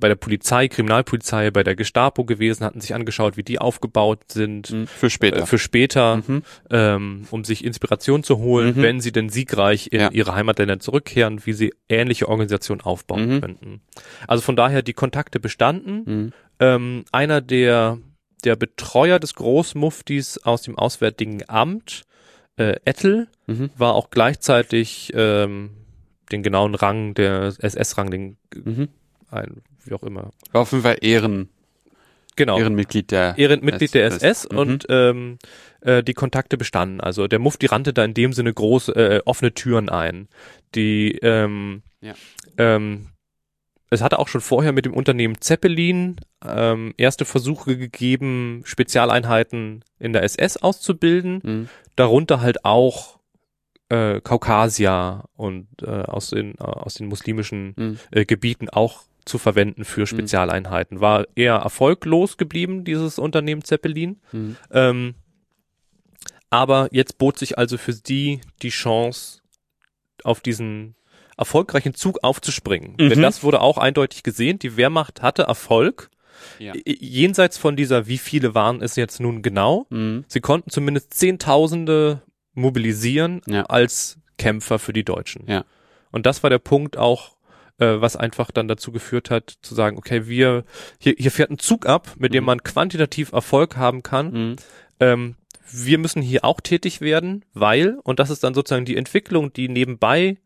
bei der Polizei, Kriminalpolizei, bei der Gestapo gewesen, hatten sich angeschaut, wie die aufgebaut sind Mhm. Für später. äh, für später, Mhm. ähm, um sich Inspiration zu holen, Mhm. wenn sie denn siegreich in Ja. ihre Heimatländer zurückkehren, wie sie ähnliche Organisationen aufbauen Mhm. könnten. Also von daher die Kontakte bestanden. Mhm. Ähm, einer der, der Betreuer des Großmuftis aus dem Auswärtigen Amt, äh, Ettel, war auch gleichzeitig ähm, den genauen Rang, der SS-Rang, den Mhm. ein, wie auch immer. War auf jeden Fall Ehren, Genau. Ehrenmitglied der Ehrenmitglied der SS. SS und ähm, äh, die Kontakte bestanden. Also der Mufti rannte da in dem Sinne große äh, offene Türen ein. Die ähm, Ja. ähm, es hatte auch schon vorher mit dem Unternehmen Zeppelin ähm, erste Versuche gegeben, Spezialeinheiten in der SS auszubilden. Mhm. Darunter halt auch äh, Kaukasier und äh, aus den äh, aus den muslimischen Mhm. äh, Gebieten auch zu verwenden für Spezialeinheiten. War eher erfolglos geblieben, dieses Unternehmen Zeppelin. Mhm. Ähm, aber jetzt bot sich also für die die Chance, auf diesen erfolgreichen Zug aufzuspringen. Mhm. Denn das wurde auch eindeutig gesehen. Die Wehrmacht hatte Erfolg. Ja. Jenseits von dieser, wie viele waren es jetzt nun genau? Mhm. Sie konnten zumindest Zehntausende mobilisieren Ja. als Kämpfer für die Deutschen. Ja. Und das war der Punkt auch, äh, was einfach dann dazu geführt hat, zu sagen, okay, wir, hier, hier fährt ein Zug ab, mit dem Mhm. man quantitativ Erfolg haben kann. Mhm. Ähm, wir müssen hier auch tätig werden, weil, und das ist dann sozusagen die Entwicklung, die nebenbei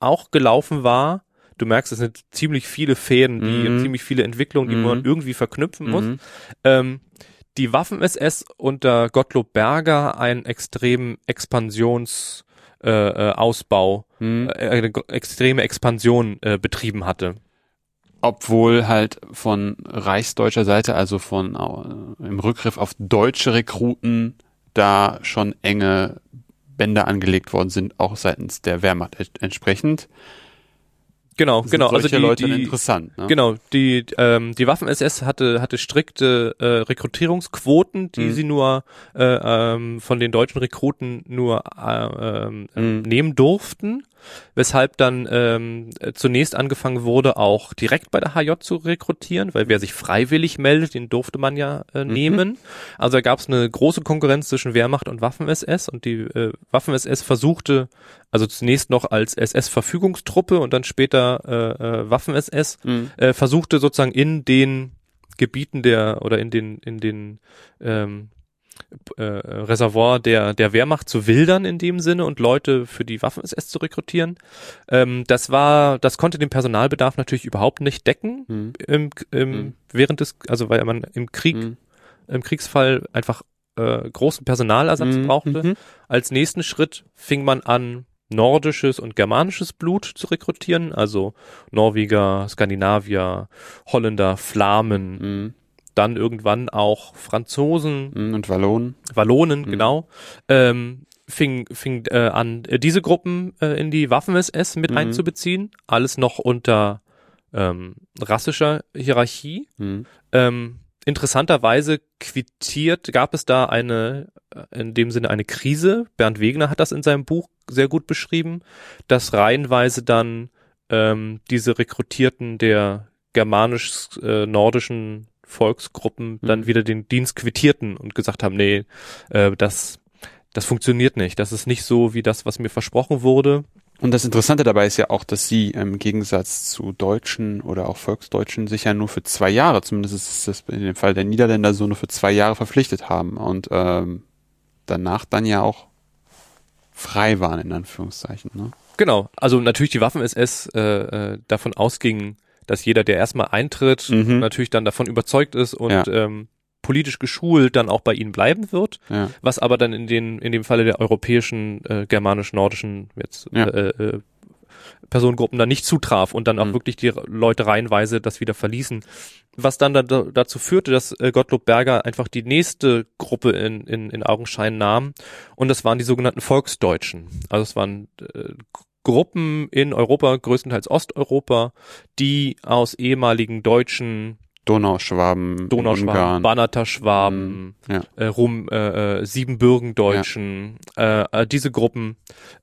auch gelaufen war, du merkst, es sind ziemlich viele Fäden, die Mhm. ziemlich viele Entwicklungen, die Mhm. man irgendwie verknüpfen muss. Mhm. Ähm, die Waffen-SS unter Gottlob Berger einen extremen Expansions äh, äh, Ausbau, Mhm. äh, extreme Expansion äh, betrieben hatte. Obwohl halt von reichsdeutscher Seite, also von äh, im Rückgriff auf deutsche Rekruten, da schon enge Bänder angelegt worden sind, auch seitens der Wehrmacht ent- entsprechend. Genau, Sind genau. Also solche die, Leute die, interessant. Ne? Genau, die, ähm, die Waffen-SS hatte, hatte strikte äh, Rekrutierungsquoten, die Mhm. sie nur äh, ähm, von den deutschen Rekruten nur äh, ähm, Mhm. nehmen durften. Weshalb dann ähm, zunächst angefangen wurde, auch direkt bei der HJ zu rekrutieren, weil wer sich freiwillig meldet, den durfte man ja äh, mhm. nehmen. Also da gab es eine große Konkurrenz zwischen Wehrmacht und Waffen-SS und die äh, Waffen-SS versuchte, also zunächst noch als SS-Verfügungstruppe und dann später äh, äh, Waffen-SS, mhm. äh, versuchte sozusagen in den Gebieten der oder in den in den ähm, äh, Reservoir der, der Wehrmacht zu wildern in dem Sinne und Leute für die Waffen-SS zu rekrutieren. Ähm, das war, das konnte den Personalbedarf natürlich überhaupt nicht decken mhm. im, im, mhm. während des, also weil man im Krieg, mhm. im Kriegsfall einfach äh, großen Personalersatz mhm. brauchte. Mhm. Als nächsten Schritt fing man an, nordisches und germanisches Blut zu rekrutieren, also Norweger, Skandinavier, Holländer, Flamen, mhm dann irgendwann auch Franzosen mhm, und Wallonen. Wallonen, mhm. genau. Ähm, fing, fing äh, an, äh, diese Gruppen äh, in die Waffen-SS mit mhm. einzubeziehen. Alles noch unter ähm, rassischer Hierarchie. Mhm. Ähm, interessanterweise quittiert, gab es da eine, äh, in dem Sinne eine Krise. Bernd Wegener hat das in seinem Buch sehr gut beschrieben, dass reihenweise dann ähm, diese Rekrutierten der germanisch-nordischen Volksgruppen dann mhm. wieder den Dienst quittierten und gesagt haben, nee, äh, das, das funktioniert nicht. Das ist nicht so wie das, was mir versprochen wurde. Und das Interessante dabei ist ja auch, dass sie im Gegensatz zu Deutschen oder auch Volksdeutschen sich ja nur für zwei Jahre, zumindest ist das in dem Fall der Niederländer so nur für zwei Jahre verpflichtet haben und ähm, danach dann ja auch frei waren, in Anführungszeichen. Ne? Genau, also natürlich die Waffen-SS äh, äh, davon ausgingen, dass jeder, der erstmal eintritt, mhm. natürlich dann davon überzeugt ist und ja. ähm, politisch geschult dann auch bei ihnen bleiben wird, ja. was aber dann in den in dem Falle der europäischen, äh, germanisch-nordischen jetzt ja. äh, äh, Personengruppen dann nicht zutraf und dann auch mhm. wirklich die Leute reihenweise das wieder verließen. Was dann da, dazu führte, dass äh, Gottlob Berger einfach die nächste Gruppe in, in, in Augenschein nahm und das waren die sogenannten Volksdeutschen. Also es waren äh, Gruppen in Europa, größtenteils Osteuropa, die aus ehemaligen deutschen Donauschwaben, Donauschwaben, Banater-Schwaben, mm, ja. äh, Rum, äh, äh, Siebenbürgen-Deutschen, ja. äh, äh, diese Gruppen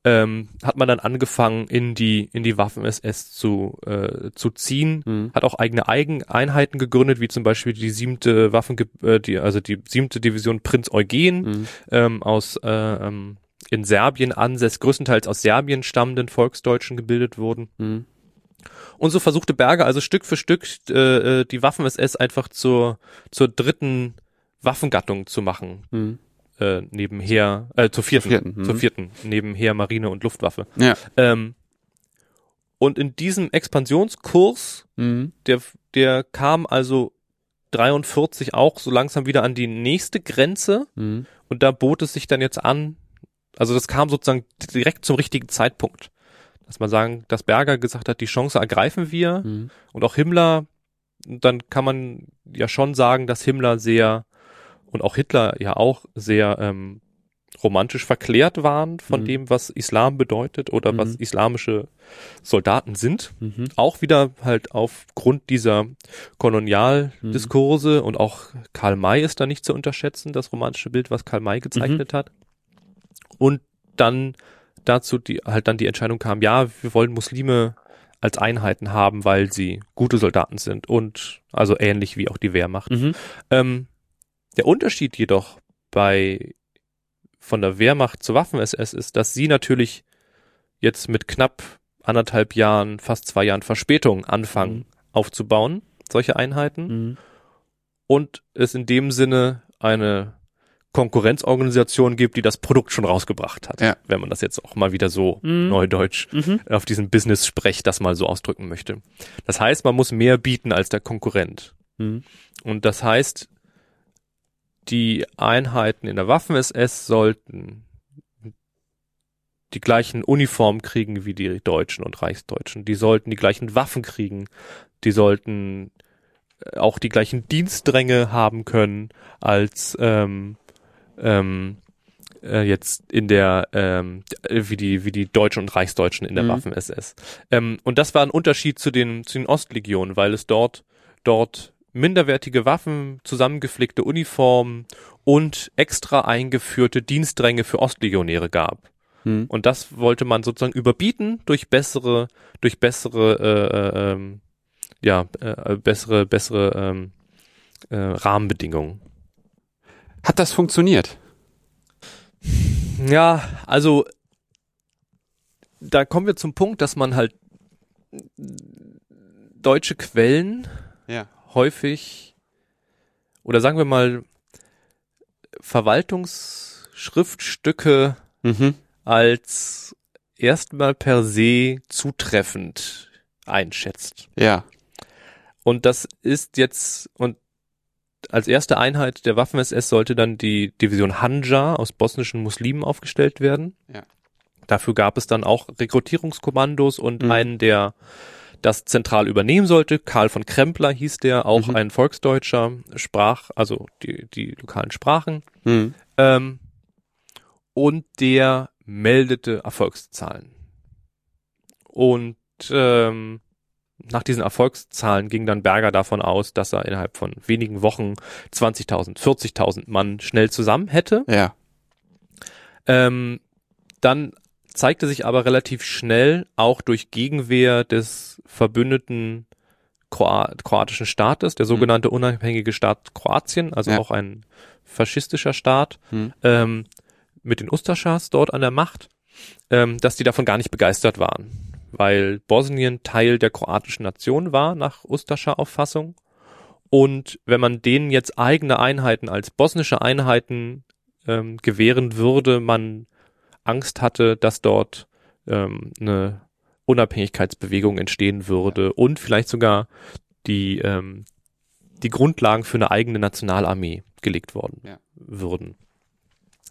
ähm, hat man dann angefangen in die in die Waffen-SS zu äh, zu ziehen, mhm. hat auch eigene Eigeneinheiten gegründet, wie zum Beispiel die siebte Waffen, äh, die also die siebte Division Prinz Eugen mhm. ähm, aus äh, ähm, in Serbien ansässig, größtenteils aus Serbien stammenden Volksdeutschen gebildet wurden. Mhm. Und so versuchte Berger also Stück für Stück äh, äh die Waffen-SS einfach zur, zur dritten Waffengattung zu machen. Mhm. Äh, nebenher, äh, zur vierten, zur vierten, mhm. zur vierten, nebenher Marine und Luftwaffe. Ja. Ähm, und in diesem Expansionskurs, mhm. der, der kam also 43 auch so langsam wieder an die nächste Grenze. Mhm. Und da bot es sich dann jetzt an, also das kam sozusagen direkt zum richtigen Zeitpunkt. Dass man sagen, dass Berger gesagt hat, die Chance ergreifen wir mhm. und auch Himmler, dann kann man ja schon sagen, dass Himmler sehr und auch Hitler ja auch sehr ähm, romantisch verklärt waren von mhm. dem, was Islam bedeutet oder mhm. was islamische Soldaten sind. Mhm. Auch wieder halt aufgrund dieser Kolonialdiskurse mhm. und auch Karl May ist da nicht zu unterschätzen, das romantische Bild, was Karl May gezeichnet mhm. hat und dann dazu die halt dann die Entscheidung kam, ja, wir wollen Muslime als Einheiten haben, weil sie gute Soldaten sind und also ähnlich wie auch die Wehrmacht. Mhm. Ähm, der Unterschied jedoch bei von der Wehrmacht zur Waffen-SS ist, dass sie natürlich jetzt mit knapp anderthalb Jahren, fast zwei Jahren Verspätung anfangen mhm. aufzubauen, solche Einheiten. Mhm. Und es in dem Sinne eine Konkurrenzorganisation gibt, die das Produkt schon rausgebracht hat. Ja. Wenn man das jetzt auch mal wieder so mhm. neudeutsch mhm. auf diesen Business-Sprech das mal so ausdrücken möchte. Das heißt, man muss mehr bieten als der Konkurrent. Mhm. Und das heißt, die Einheiten in der Waffen-SS sollten die gleichen Uniformen kriegen wie die Deutschen und Reichsdeutschen. Die sollten die gleichen Waffen kriegen. Die sollten äh, auch die gleichen Dienstdränge haben können als ähm, ähm, äh, jetzt in der ähm, wie die wie die Deutschen und Reichsdeutschen in der mhm. Waffen SS. Ähm, und das war ein Unterschied zu den zu den Ostlegionen, weil es dort dort minderwertige Waffen, zusammengeflickte Uniformen und extra eingeführte Dienstdränge für Ostlegionäre gab. Hm. Und das wollte man sozusagen überbieten durch bessere, durch bessere, äh, äh, ähm, ja, äh, bessere, bessere ähm, äh, Rahmenbedingungen. Hat das funktioniert? Ja, also da kommen wir zum Punkt, dass man halt deutsche Quellen ja. häufig oder sagen wir mal Verwaltungsschriftstücke mhm. als erstmal per se zutreffend einschätzt. Ja. Und das ist jetzt, und als erste Einheit der Waffen-SS sollte dann die Division Hanja aus bosnischen Muslimen aufgestellt werden. Ja. Dafür gab es dann auch Rekrutierungskommandos und mhm. einen, der das zentral übernehmen sollte. Karl von Krempler hieß der, auch mhm. ein Volksdeutscher, sprach also die, die lokalen Sprachen. Mhm. Ähm, und der meldete Erfolgszahlen. Und ähm, nach diesen Erfolgszahlen ging dann Berger davon aus, dass er innerhalb von wenigen Wochen 20.000, 40.000 Mann schnell zusammen hätte. Ja. Ähm, dann zeigte sich aber relativ schnell auch durch Gegenwehr des verbündeten kroatischen Staates, der mhm. sogenannte mhm. unabhängige Staat Kroatien, also ja. auch ein faschistischer Staat, mhm. ähm, mit den Ustaschas dort an der Macht, ähm, dass die davon gar nicht begeistert waren, weil Bosnien Teil der kroatischen Nation war nach Ustascher Auffassung. Und wenn man denen jetzt eigene Einheiten als bosnische Einheiten ähm, gewähren würde, man Angst hatte, dass dort ähm, eine Unabhängigkeitsbewegung entstehen würde und vielleicht sogar die, ähm, die Grundlagen für eine eigene Nationalarmee gelegt worden ja. würden.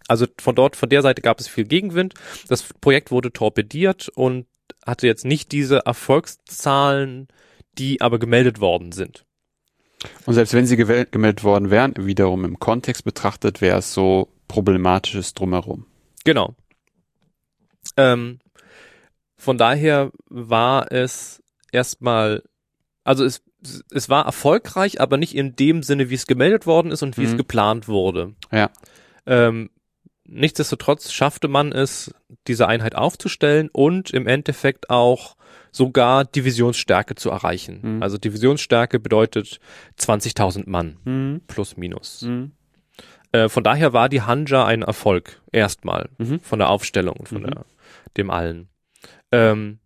Also von dort, von der Seite gab es viel Gegenwind. Das Projekt wurde torpediert und hatte jetzt nicht diese Erfolgszahlen, die aber gemeldet worden sind. Und selbst wenn sie gemeldet worden wären, wiederum im Kontext betrachtet, wäre es so problematisches drumherum. Genau. Ähm, von daher war es erstmal, also es, es war erfolgreich, aber nicht in dem Sinne, wie es gemeldet worden ist und wie mhm. es geplant wurde. Ja. Ähm, nichtsdestotrotz schaffte man es, diese Einheit aufzustellen und im Endeffekt auch sogar Divisionsstärke zu erreichen. Mhm. Also Divisionsstärke bedeutet 20.000 Mann mhm. plus minus. Mhm. Äh, von daher war die Hanja ein Erfolg erstmal mhm. von der Aufstellung und von mhm. der dem allen. Ähm,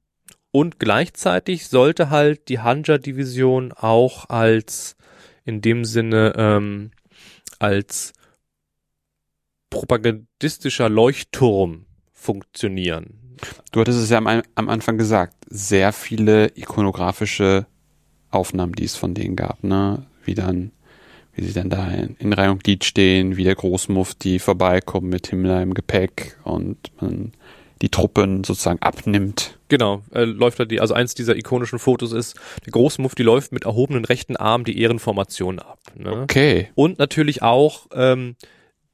und gleichzeitig sollte halt die Hanja-Division auch als, in dem Sinne, ähm, als propagandistischer Leuchtturm funktionieren. Du hattest es ja am, am Anfang gesagt, sehr viele ikonografische Aufnahmen, die es von denen gab, ne? Wie dann, wie sie dann da in, in Reihe und Glied stehen, wie der Großmufti vorbeikommt mit Himmler im Gepäck und man die Truppen sozusagen abnimmt. Genau, äh, läuft da die, also eins dieser ikonischen Fotos ist, der Großmufti läuft mit erhobenen rechten Arm die Ehrenformation ab. Ne? Okay. Und natürlich auch, ähm,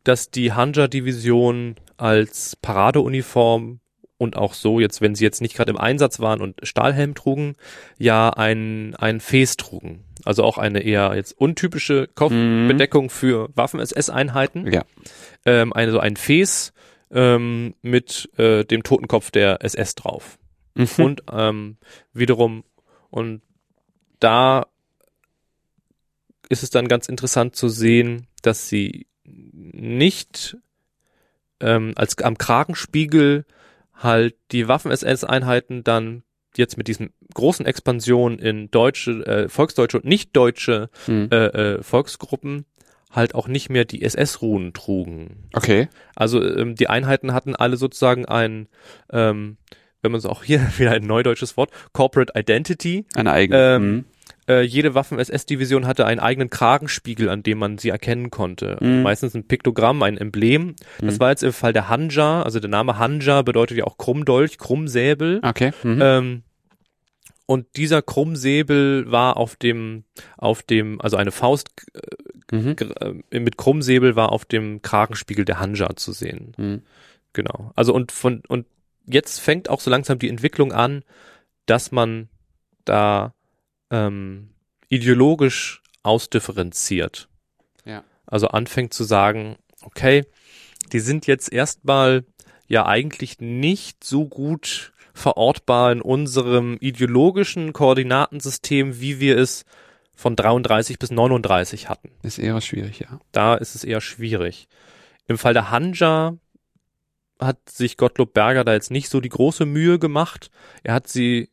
dass die Hanja-Division als Paradeuniform und auch so, jetzt, wenn sie jetzt nicht gerade im Einsatz waren und Stahlhelm trugen, ja ein, ein Fes trugen. Also auch eine eher jetzt untypische Kopfbedeckung mhm. für Waffen-SS-Einheiten. Ja. Ähm, eine, so ein Fes, ähm, mit äh, dem Totenkopf der SS drauf. Mhm. Und ähm, wiederum, und da ist es dann ganz interessant zu sehen, dass sie nicht ähm, als am Kragenspiegel halt die Waffen-SS-Einheiten dann jetzt mit diesen großen Expansionen in deutsche, äh, volksdeutsche und nicht deutsche mhm. äh, äh, Volksgruppen halt auch nicht mehr die SS-Runen trugen. Okay. Also ähm, die Einheiten hatten alle sozusagen ein, ähm, wenn man es auch hier [laughs] wieder ein neudeutsches Wort, Corporate Identity. Eine eigene. Ähm, mhm. Äh, jede Waffen-SS-Division hatte einen eigenen Kragenspiegel, an dem man sie erkennen konnte. Mhm. Meistens ein Piktogramm, ein Emblem. Das mhm. war jetzt im Fall der Hanja, also der Name Hanja bedeutet ja auch Krummdolch, Krummsäbel. Okay. Mhm. Ähm, und dieser Krummsäbel war auf dem, auf dem, also eine Faust äh, mhm. Äh, mit Krummsäbel war auf dem Kragenspiegel der Hanja zu sehen. Mhm. Genau. Also und von, und jetzt fängt auch so langsam die Entwicklung an, dass man da ähm, ideologisch ausdifferenziert. Ja. Also anfängt zu sagen, okay, die sind jetzt erstmal ja eigentlich nicht so gut verortbar in unserem ideologischen Koordinatensystem, wie wir es von 33 bis 39 hatten. Ist eher schwierig, ja. Da ist es eher schwierig. Im Fall der Hanja hat sich Gottlob Berger da jetzt nicht so die große Mühe gemacht. Er hat sie,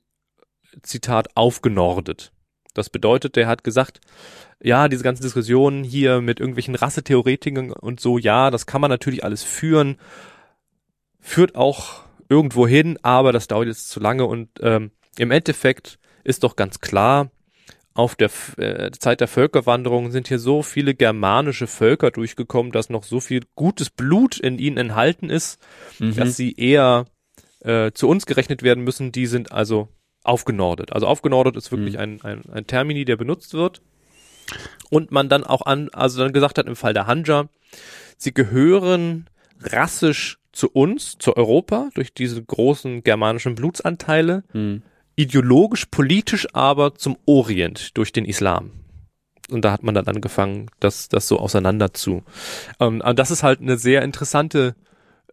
Zitat, aufgenordet. Das bedeutet, er hat gesagt, ja, diese ganzen Diskussionen hier mit irgendwelchen Rassetheoretikern und so, ja, das kann man natürlich alles führen, führt auch irgendwo hin, aber das dauert jetzt zu lange und ähm, im Endeffekt ist doch ganz klar, auf der äh, Zeit der Völkerwanderung sind hier so viele germanische Völker durchgekommen, dass noch so viel gutes Blut in ihnen enthalten ist, mhm. dass sie eher äh, zu uns gerechnet werden müssen. Die sind also aufgenordet. Also aufgenordet ist wirklich mhm. ein, ein, ein Termini, der benutzt wird. Und man dann auch an, also dann gesagt hat im Fall der Hanja, sie gehören rassisch zu uns, zu Europa, durch diese großen germanischen Blutsanteile. Mhm ideologisch, politisch aber zum Orient durch den Islam. Und da hat man dann angefangen, das, das so auseinander zu. Ähm, das ist halt eine sehr interessante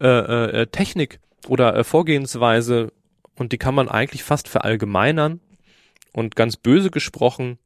äh, äh, Technik oder äh, Vorgehensweise und die kann man eigentlich fast verallgemeinern und ganz böse gesprochen,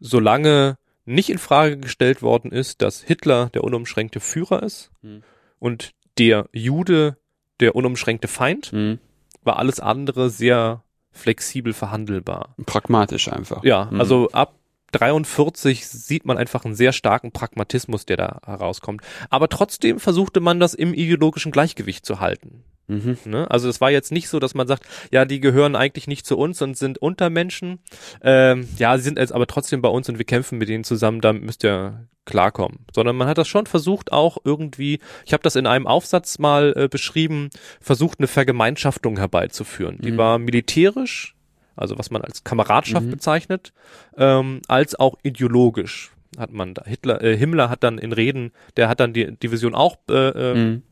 solange nicht in Frage gestellt worden ist, dass Hitler der unumschränkte Führer ist mhm. und der Jude der unumschränkte Feind, mhm. war alles andere sehr flexibel verhandelbar. Pragmatisch einfach. Ja, mhm. also ab 43 sieht man einfach einen sehr starken Pragmatismus, der da herauskommt. Aber trotzdem versuchte man das im ideologischen Gleichgewicht zu halten. Mhm. Ne? Also es war jetzt nicht so, dass man sagt, ja, die gehören eigentlich nicht zu uns und sind Untermenschen. Ähm, ja, sie sind jetzt aber trotzdem bei uns und wir kämpfen mit ihnen zusammen, da müsst ihr klarkommen. Sondern man hat das schon versucht, auch irgendwie, ich habe das in einem Aufsatz mal äh, beschrieben, versucht, eine Vergemeinschaftung herbeizuführen. Die mhm. war militärisch, also was man als Kameradschaft mhm. bezeichnet, ähm, als auch ideologisch hat man da. Hitler, äh, Himmler hat dann in Reden, der hat dann die Division auch äh, äh mhm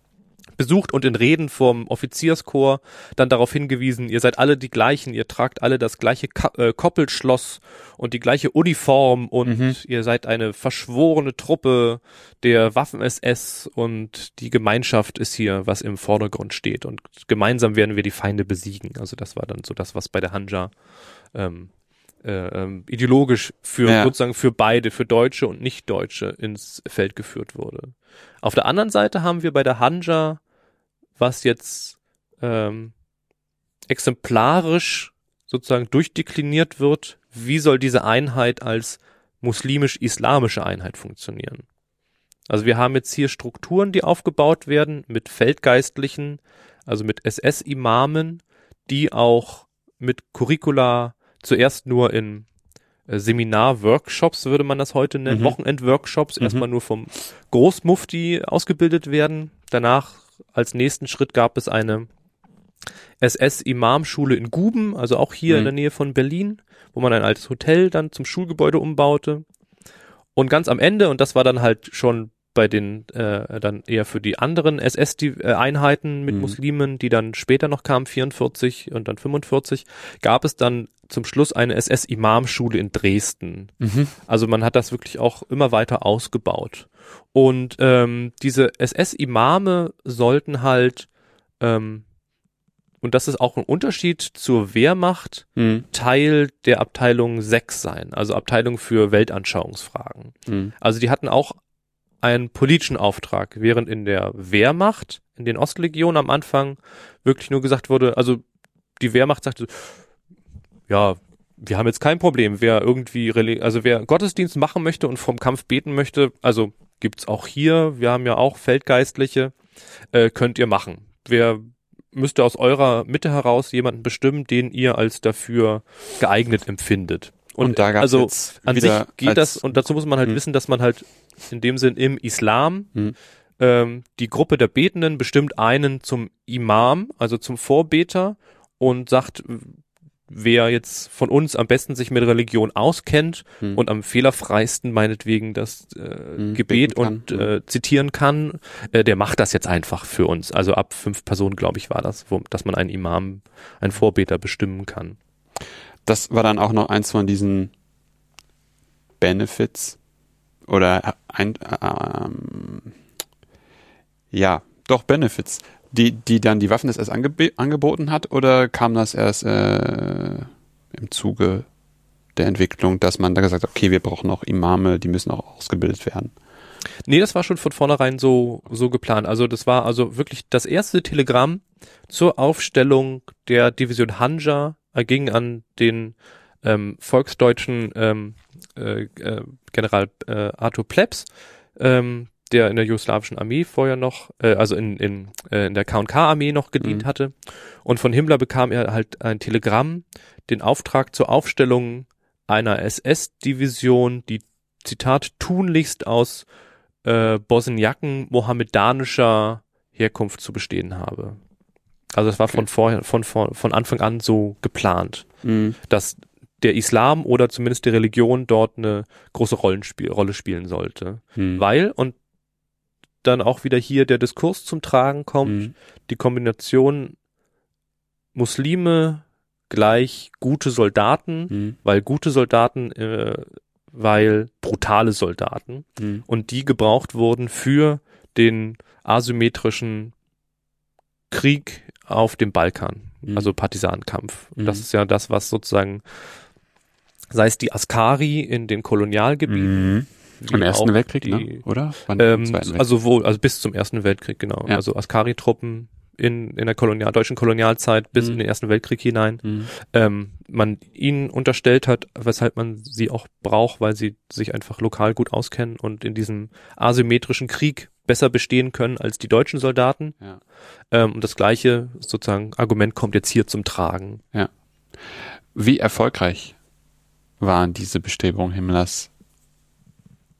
besucht und in Reden vom Offizierskorps dann darauf hingewiesen, ihr seid alle die gleichen, ihr tragt alle das gleiche Ka äh, Koppelschloss und die gleiche Uniform und mhm. ihr seid eine verschworene Truppe der Waffen-SS und die Gemeinschaft ist hier, was im Vordergrund steht und gemeinsam werden wir die Feinde besiegen. Also das war dann so das, was bei der Hanja ähm, äh, ähm, ideologisch für ja. sozusagen für beide, für Deutsche und Nicht-Deutsche ins Feld geführt wurde. Auf der anderen Seite haben wir bei der Hanja was jetzt ähm, exemplarisch sozusagen durchdekliniert wird, wie soll diese Einheit als muslimisch-islamische Einheit funktionieren. Also wir haben jetzt hier Strukturen, die aufgebaut werden mit Feldgeistlichen, also mit SS-Imamen, die auch mit Curricula zuerst nur in äh, Seminar-Workshops, würde man das heute nennen, mhm. Wochenend-Workshops, mhm. erstmal nur vom Großmufti ausgebildet werden. Danach als nächsten Schritt gab es eine SS-Imamschule in Guben, also auch hier mhm. in der Nähe von Berlin, wo man ein altes Hotel dann zum Schulgebäude umbaute. Und ganz am Ende, und das war dann halt schon bei den äh, dann eher für die anderen SS-Einheiten mit mhm. Muslimen, die dann später noch kamen, 44 und dann 45, gab es dann zum Schluss eine SS-Imamschule in Dresden. Mhm. Also man hat das wirklich auch immer weiter ausgebaut. Und ähm, diese SS-Imame sollten halt, ähm, und das ist auch ein Unterschied zur Wehrmacht, mhm. Teil der Abteilung 6 sein, also Abteilung für Weltanschauungsfragen. Mhm. Also die hatten auch einen politischen Auftrag, während in der Wehrmacht, in den Ostlegionen am Anfang wirklich nur gesagt wurde, also die Wehrmacht sagte, ja, wir haben jetzt kein Problem, wer irgendwie, also wer Gottesdienst machen möchte und vom Kampf beten möchte, also gibt's auch hier, wir haben ja auch Feldgeistliche, äh, könnt ihr machen. Wer müsste aus eurer Mitte heraus jemanden bestimmen, den ihr als dafür geeignet empfindet. Und, und da gab's also an sich geht das, und dazu muss man halt hm. wissen, dass man halt in dem Sinn im Islam hm. ähm, die Gruppe der Betenden bestimmt einen zum Imam, also zum Vorbeter und sagt, wer jetzt von uns am besten sich mit Religion auskennt hm. und am fehlerfreisten meinetwegen das äh, hm, Gebet und äh, zitieren kann, äh, der macht das jetzt einfach für uns. Also ab fünf Personen, glaube ich, war das, wo, dass man einen Imam, einen Vorbeter bestimmen kann das war dann auch noch eins von diesen Benefits oder ein, ähm, ja, doch Benefits, die, die dann die Waffen-SS angeb angeboten hat oder kam das erst äh, im Zuge der Entwicklung, dass man da gesagt hat, okay, wir brauchen auch Imame, die müssen auch ausgebildet werden? Nee, das war schon von vornherein so, so geplant. Also das war also wirklich das erste Telegramm zur Aufstellung der Division Hanja erging an den ähm, volksdeutschen ähm, äh, äh, General äh, Arthur Plebs, ähm, der in der jugoslawischen Armee vorher noch, äh, also in, in, äh, in der K&K-Armee noch gedient Mhm. hatte. Und von Himmler bekam er halt ein Telegramm, den Auftrag zur Aufstellung einer SS-Division, die, Zitat, tunlichst aus äh, Bosniaken mohammedanischer Herkunft zu bestehen habe. Also das war von vorher, von, von, von Anfang an so geplant, Mhm. dass der Islam oder zumindest die Religion dort eine große Rollenspiel, Rolle spielen sollte. Mhm. Weil, und dann auch wieder hier der Diskurs zum Tragen kommt, Mhm. die Kombination Muslime gleich gute Soldaten, Mhm. weil gute Soldaten, äh, weil brutale Soldaten Mhm. und die gebraucht wurden für den asymmetrischen Krieg auf dem Balkan, Mhm. also Partisanenkampf. Und Das Mhm. ist ja das, was sozusagen, sei es die Askari in den Kolonialgebieten, Mhm. Im Ersten Weltkrieg, die, ne? oder? Ähm, Weltkrieg. also wohl, also bis zum Ersten Weltkrieg, genau. Ja. Also Askari-Truppen in, in der Kolonial, deutschen Kolonialzeit bis Mhm. in den Ersten Weltkrieg hinein. Mhm. Ähm, man ihnen unterstellt hat, weshalb man sie auch braucht, weil sie sich einfach lokal gut auskennen und in diesem asymmetrischen Krieg besser bestehen können als die deutschen Soldaten. Ja. Ähm, und das gleiche sozusagen Argument kommt jetzt hier zum Tragen. Wie erfolgreich waren diese Bestrebungen Himmlers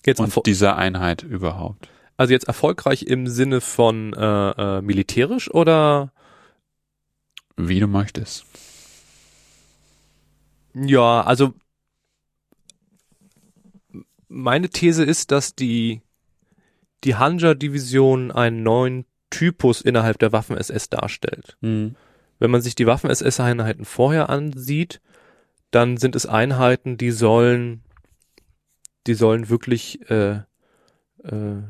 Jetzt und dieser Einheit überhaupt? also jetzt erfolgreich im Sinne von äh, äh, militärisch oder Wie du möchtest. Ja, also meine These ist, dass die die Hanja-Division einen neuen Typus innerhalb der Waffen-SS darstellt. Mhm. Wenn man sich die Waffen-SS-Einheiten vorher ansieht, dann sind es Einheiten, die sollen, die sollen wirklich äh, äh,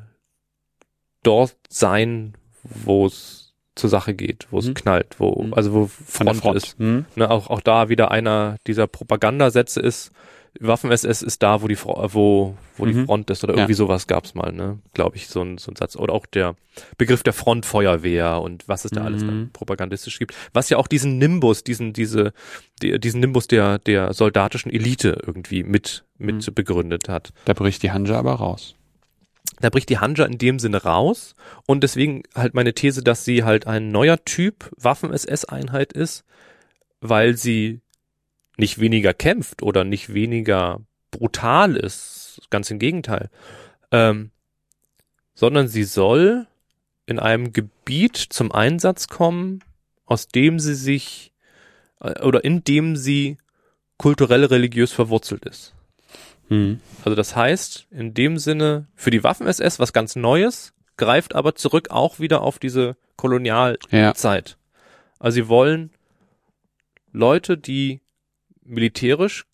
dort sein, wo es zur Sache geht, wo es Mhm. knallt, wo Mhm. also wo Front Front. ist. Mhm. Ne, auch, auch da wieder einer dieser Propagandasätze ist, Waffen-SS ist da, wo die, Fro- wo, wo die Mhm. Front ist oder Ja. irgendwie sowas gab's mal, ne? Glaube ich, so ein, so ein Satz. Oder auch der Begriff der Frontfeuerwehr und was es da alles Mhm. dann propagandistisch gibt. Was ja auch diesen Nimbus, diesen, diese, die, diesen Nimbus der, der soldatischen Elite irgendwie mit, mit Mhm. begründet hat. Da bricht die Hanja aber raus. Da bricht die Hanja in dem Sinne raus und deswegen halt meine These, dass sie halt ein neuer Typ Waffen-SS-Einheit ist, weil sie nicht weniger kämpft oder nicht weniger brutal ist, ganz im Gegenteil, ähm, sondern sie soll in einem Gebiet zum Einsatz kommen, aus dem sie sich äh, oder in dem sie kulturell religiös verwurzelt ist. Mhm. Also das heißt, in dem Sinne für die Waffen-SS was ganz Neues, greift aber zurück auch wieder auf diese Kolonialzeit. Ja. Also sie wollen Leute, die militärisch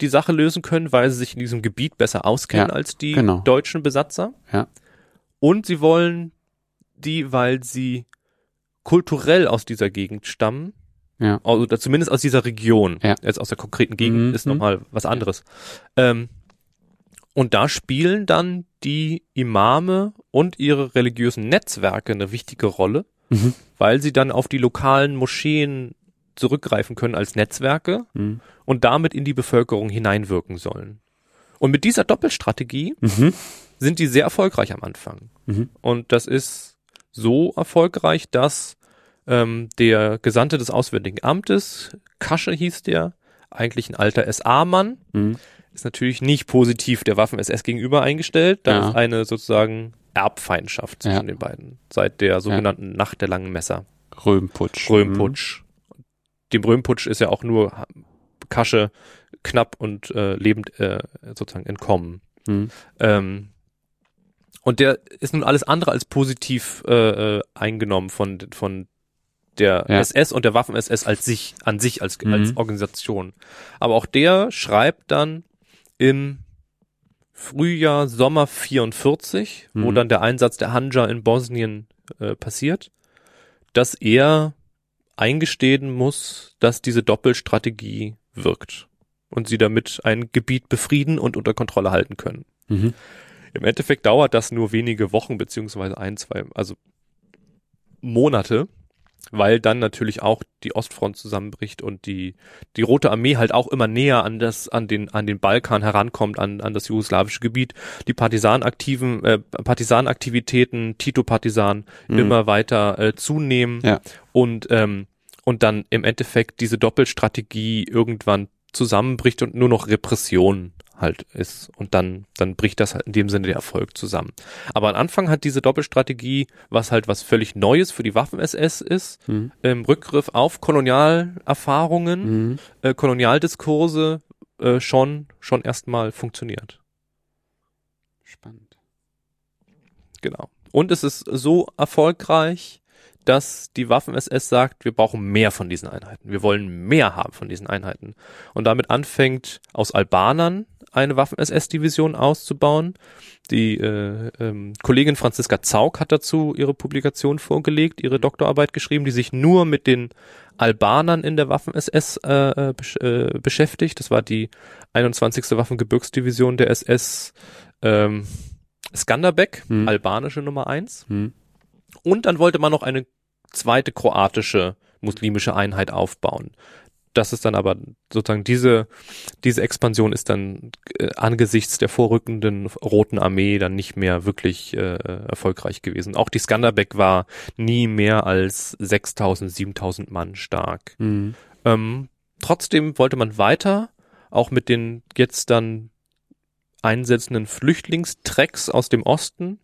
die Sache lösen können, weil sie sich in diesem Gebiet besser auskennen Ja, als die genau. deutschen Besatzer. Ja. Und sie wollen die, weil sie kulturell aus dieser Gegend stammen, Ja. also oder zumindest aus dieser Region. Ja. Jetzt aus der konkreten Gegend Mhm. ist nochmal was anderes. Ähm, und da spielen dann die Imame und ihre religiösen Netzwerke eine wichtige Rolle, Mhm. weil sie dann auf die lokalen Moscheen zurückgreifen können als Netzwerke Mhm. und damit in die Bevölkerung hineinwirken sollen. Und mit dieser Doppelstrategie Mhm. sind die sehr erfolgreich am Anfang. Mhm. Und das ist so erfolgreich, dass ähm, der Gesandte des Auswärtigen Amtes, Kasche hieß der, eigentlich ein alter SA-Mann, Mhm. ist natürlich nicht positiv der Waffen-SS gegenüber eingestellt. Da Ja. ist eine sozusagen Erbfeindschaft zwischen Ja. den beiden seit der sogenannten Nacht der langen Messer. Röhmputsch. Röhmputsch. Dem Röhmputsch ist ja auch nur Kasche knapp und äh, lebend äh, sozusagen entkommen. Mhm. Ähm, und der ist nun alles andere als positiv äh, äh, eingenommen von, von der Ja. SS und der Waffen-SS als sich, an sich als, Mhm. als Organisation. Aber auch der schreibt dann im Frühjahr, Sommer 44, wo Mhm. dann der Einsatz der Hanja in Bosnien äh, passiert, dass er eingestehen muss, dass diese Doppelstrategie wirkt und sie damit ein Gebiet befrieden und unter Kontrolle halten können. Mhm. Im Endeffekt dauert das nur wenige Wochen beziehungsweise ein, zwei, also Monate, weil dann natürlich auch die Ostfront zusammenbricht und die die Rote Armee halt auch immer näher an das an den an den Balkan herankommt an an das jugoslawische Gebiet die Partisanaktiven äh, Partisanaktivitäten Tito Partisan Mhm. immer weiter äh, zunehmen Ja. und ähm, und dann im Endeffekt diese Doppelstrategie irgendwann zusammenbricht und nur noch Repression halt ist und dann dann bricht das halt in dem Sinne der Erfolg zusammen. Aber am Anfang hat diese Doppelstrategie, was halt was völlig Neues für die Waffen-SS ist, Mhm. im Rückgriff auf Kolonialerfahrungen, Mhm. äh, Kolonialdiskurse äh, schon schon erstmal funktioniert. Spannend. Genau. Und es ist so erfolgreich, dass die Waffen-SS sagt, wir brauchen mehr von diesen Einheiten. Wir wollen mehr haben von diesen Einheiten. Und damit anfängt, aus Albanern eine Waffen-SS-Division auszubauen. Die äh, ähm, Kollegin Franziska Zaug hat dazu ihre Publikation vorgelegt, ihre Doktorarbeit geschrieben, die sich nur mit den Albanern in der Waffen-SS äh, äh, besch äh, beschäftigt. Das war die 21. Waffengebirgsdivision der SS ähm, Skanderbeg, Hm. albanische Nummer eins. Mhm. Und dann wollte man noch eine zweite kroatische muslimische Einheit aufbauen. Das ist dann aber sozusagen diese, diese Expansion ist dann äh, angesichts der vorrückenden Roten Armee dann nicht mehr wirklich äh, erfolgreich gewesen. Auch die Skanderbeg war nie mehr als 6000, 7000 Mann stark. Mhm. Ähm, trotzdem wollte man weiter, auch mit den jetzt dann einsetzenden Flüchtlingstrecks aus dem Osten.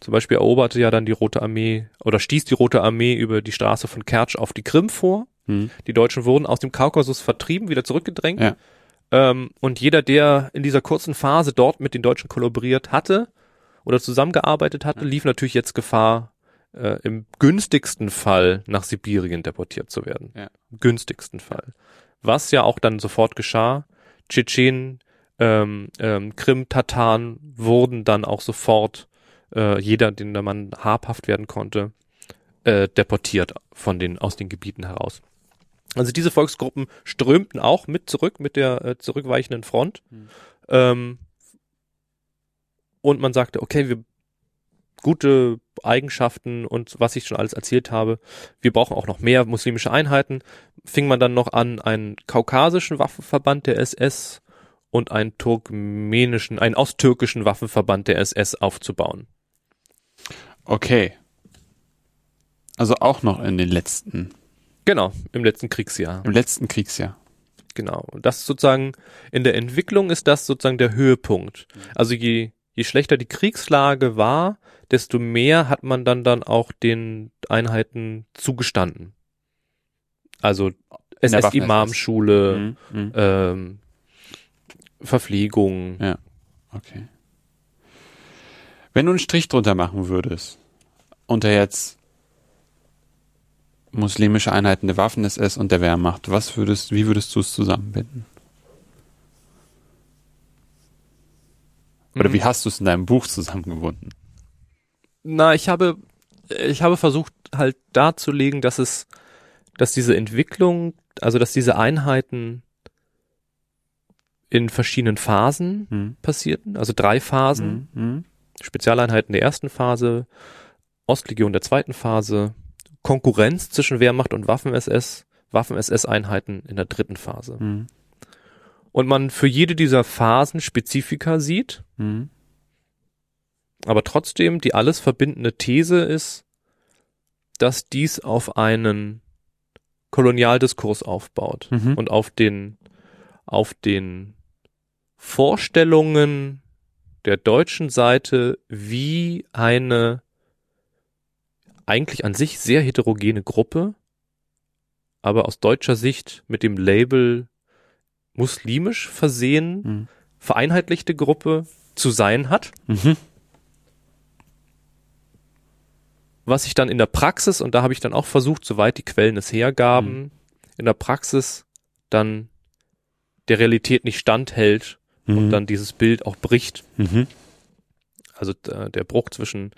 Zum Beispiel eroberte ja dann die Rote Armee oder stieß die Rote Armee über die Straße von Kertsch auf die Krim vor. Mhm. Die Deutschen wurden aus dem Kaukasus vertrieben, wieder zurückgedrängt. Ja. Ähm, und jeder, der in dieser kurzen Phase dort mit den Deutschen kollaboriert hatte oder zusammengearbeitet hatte, lief natürlich jetzt Gefahr, äh, im günstigsten Fall nach Sibirien deportiert zu werden. Ja. Im günstigsten Fall. Was ja auch dann sofort geschah. Tschetschenen, ähm, ähm, Krim-Tataren wurden dann auch sofort, äh, jeder, den der Mann habhaft werden konnte, äh, deportiert von den, aus den Gebieten heraus. Also diese Volksgruppen strömten auch mit zurück, mit der äh, zurückweichenden Front. Mhm. Ähm, und man sagte, okay, wir gute Eigenschaften und was ich schon alles erzählt habe, wir brauchen auch noch mehr muslimische Einheiten. Fing man dann noch an, einen kaukasischen Waffenverband der SS und einen turkmenischen, einen osttürkischen Waffenverband der SS aufzubauen. Okay. Also auch noch in den letzten, Genau, im letzten Kriegsjahr. im letzten Kriegsjahr. Genau. Und das sozusagen in der Entwicklung ist das sozusagen der Höhepunkt. Also je, je schlechter die Kriegslage war, desto mehr hat man dann dann auch den Einheiten zugestanden. Also SS-Imamschule, Mhm. Mhm. ähm, Verpflegung. Ja. Okay. Wenn du einen Strich drunter machen würdest, unter jetzt muslimische Einheiten der Waffen-SS und der Wehrmacht, was würdest, wie würdest du es zusammenbinden? Oder Mhm. wie hast du es in deinem Buch zusammengebunden? Na, ich habe, ich habe versucht halt darzulegen, dass es, dass diese Entwicklung, also dass diese Einheiten in verschiedenen Phasen Hm? passierten, also drei Phasen, Hm? Hm? Spezialeinheiten der ersten Phase, Ostlegion der zweiten Phase, Konkurrenz zwischen Wehrmacht und Waffen-SS, Waffen-SS-Einheiten in der dritten Phase. Hm? Und man für jede dieser Phasen Spezifika sieht, Hm? aber trotzdem die alles verbindende These ist, dass dies auf einen Kolonialdiskurs aufbaut Mhm. und auf den auf den Vorstellungen der deutschen Seite, wie eine eigentlich an sich sehr heterogene Gruppe, aber aus deutscher Sicht mit dem Label muslimisch versehen, Hm. vereinheitlichte Gruppe zu sein hat, Mhm. was sich dann in der Praxis, und da habe ich dann auch versucht, soweit die Quellen es hergaben, in der Praxis dann der Realität nicht standhält und Mhm. dann dieses Bild auch bricht. Mhm. Also äh, der Bruch zwischen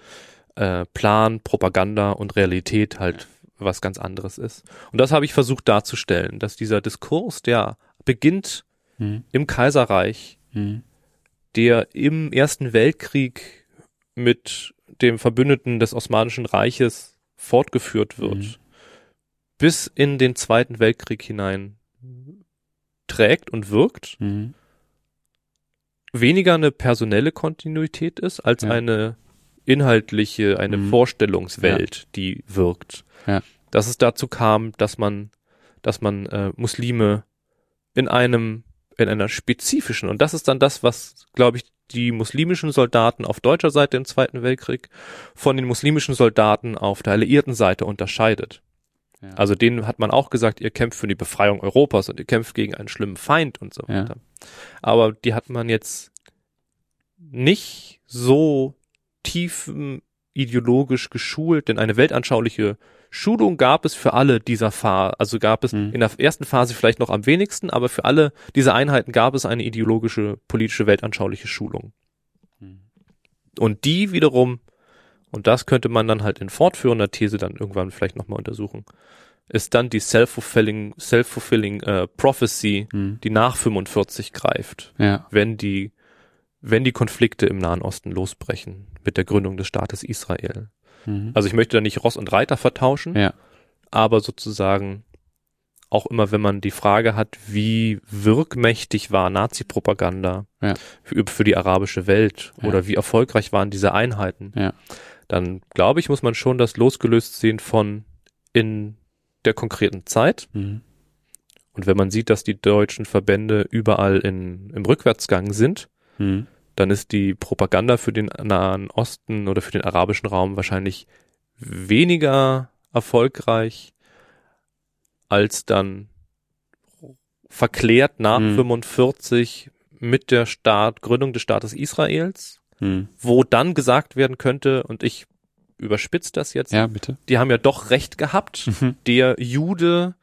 äh, Plan, Propaganda und Realität halt was ganz anderes ist. Und das habe ich versucht darzustellen, dass dieser Diskurs, der beginnt Mhm. im Kaiserreich, Mhm. der im Ersten Weltkrieg mit dem Verbündeten des Osmanischen Reiches fortgeführt wird, Mhm. bis in den Zweiten Weltkrieg hinein trägt und wirkt, Mhm. weniger eine personelle Kontinuität ist, als Ja. eine inhaltliche, eine Mhm. Vorstellungswelt, die wirkt. Ja. Dass es dazu kam, dass man, dass man äh, Muslime in einem, in einer spezifischen, und das ist dann das, was, glaube ich, die muslimischen Soldaten auf deutscher Seite im Zweiten Weltkrieg von den muslimischen Soldaten auf der alliierten Seite unterscheidet. Ja. Also denen hat man auch gesagt, ihr kämpft für die Befreiung Europas und ihr kämpft gegen einen schlimmen Feind und so Ja. weiter. Aber die hat man jetzt nicht so tief ähm, ideologisch geschult, denn eine weltanschauliche Schulung gab es für alle dieser Phase, also gab es Mhm. in der ersten Phase vielleicht noch am wenigsten, aber für alle diese Einheiten gab es eine ideologische, politische, weltanschauliche Schulung. Mhm. Und die wiederum, und das könnte man dann halt in fortführender These dann irgendwann vielleicht nochmal untersuchen, ist dann die self-fulfilling, self-fulfilling äh, prophecy, Mhm. die nach 45 greift, Ja. wenn die, wenn die Konflikte im Nahen Osten losbrechen mit der Gründung des Staates Israel. Mhm. Also ich möchte da nicht Ross und Reiter vertauschen, Ja. aber sozusagen auch immer, wenn man die Frage hat, wie wirkmächtig war Nazi-Propaganda Ja. für, für die arabische Welt Ja. oder wie erfolgreich waren diese Einheiten, Ja. dann glaube ich, muss man schon das losgelöst sehen von in der konkreten Zeit. Mhm. Und wenn man sieht, dass die deutschen Verbände überall in, im Rückwärtsgang sind, Mhm. Dann ist die Propaganda für den Nahen Osten oder für den arabischen Raum wahrscheinlich weniger erfolgreich als dann verklärt nach Mhm. 45 mit der Staat, Gründung des Staates Israels, Mhm. wo dann gesagt werden könnte, und ich überspitze das jetzt, Ja, bitte. die haben ja doch recht gehabt, Mhm. der Jude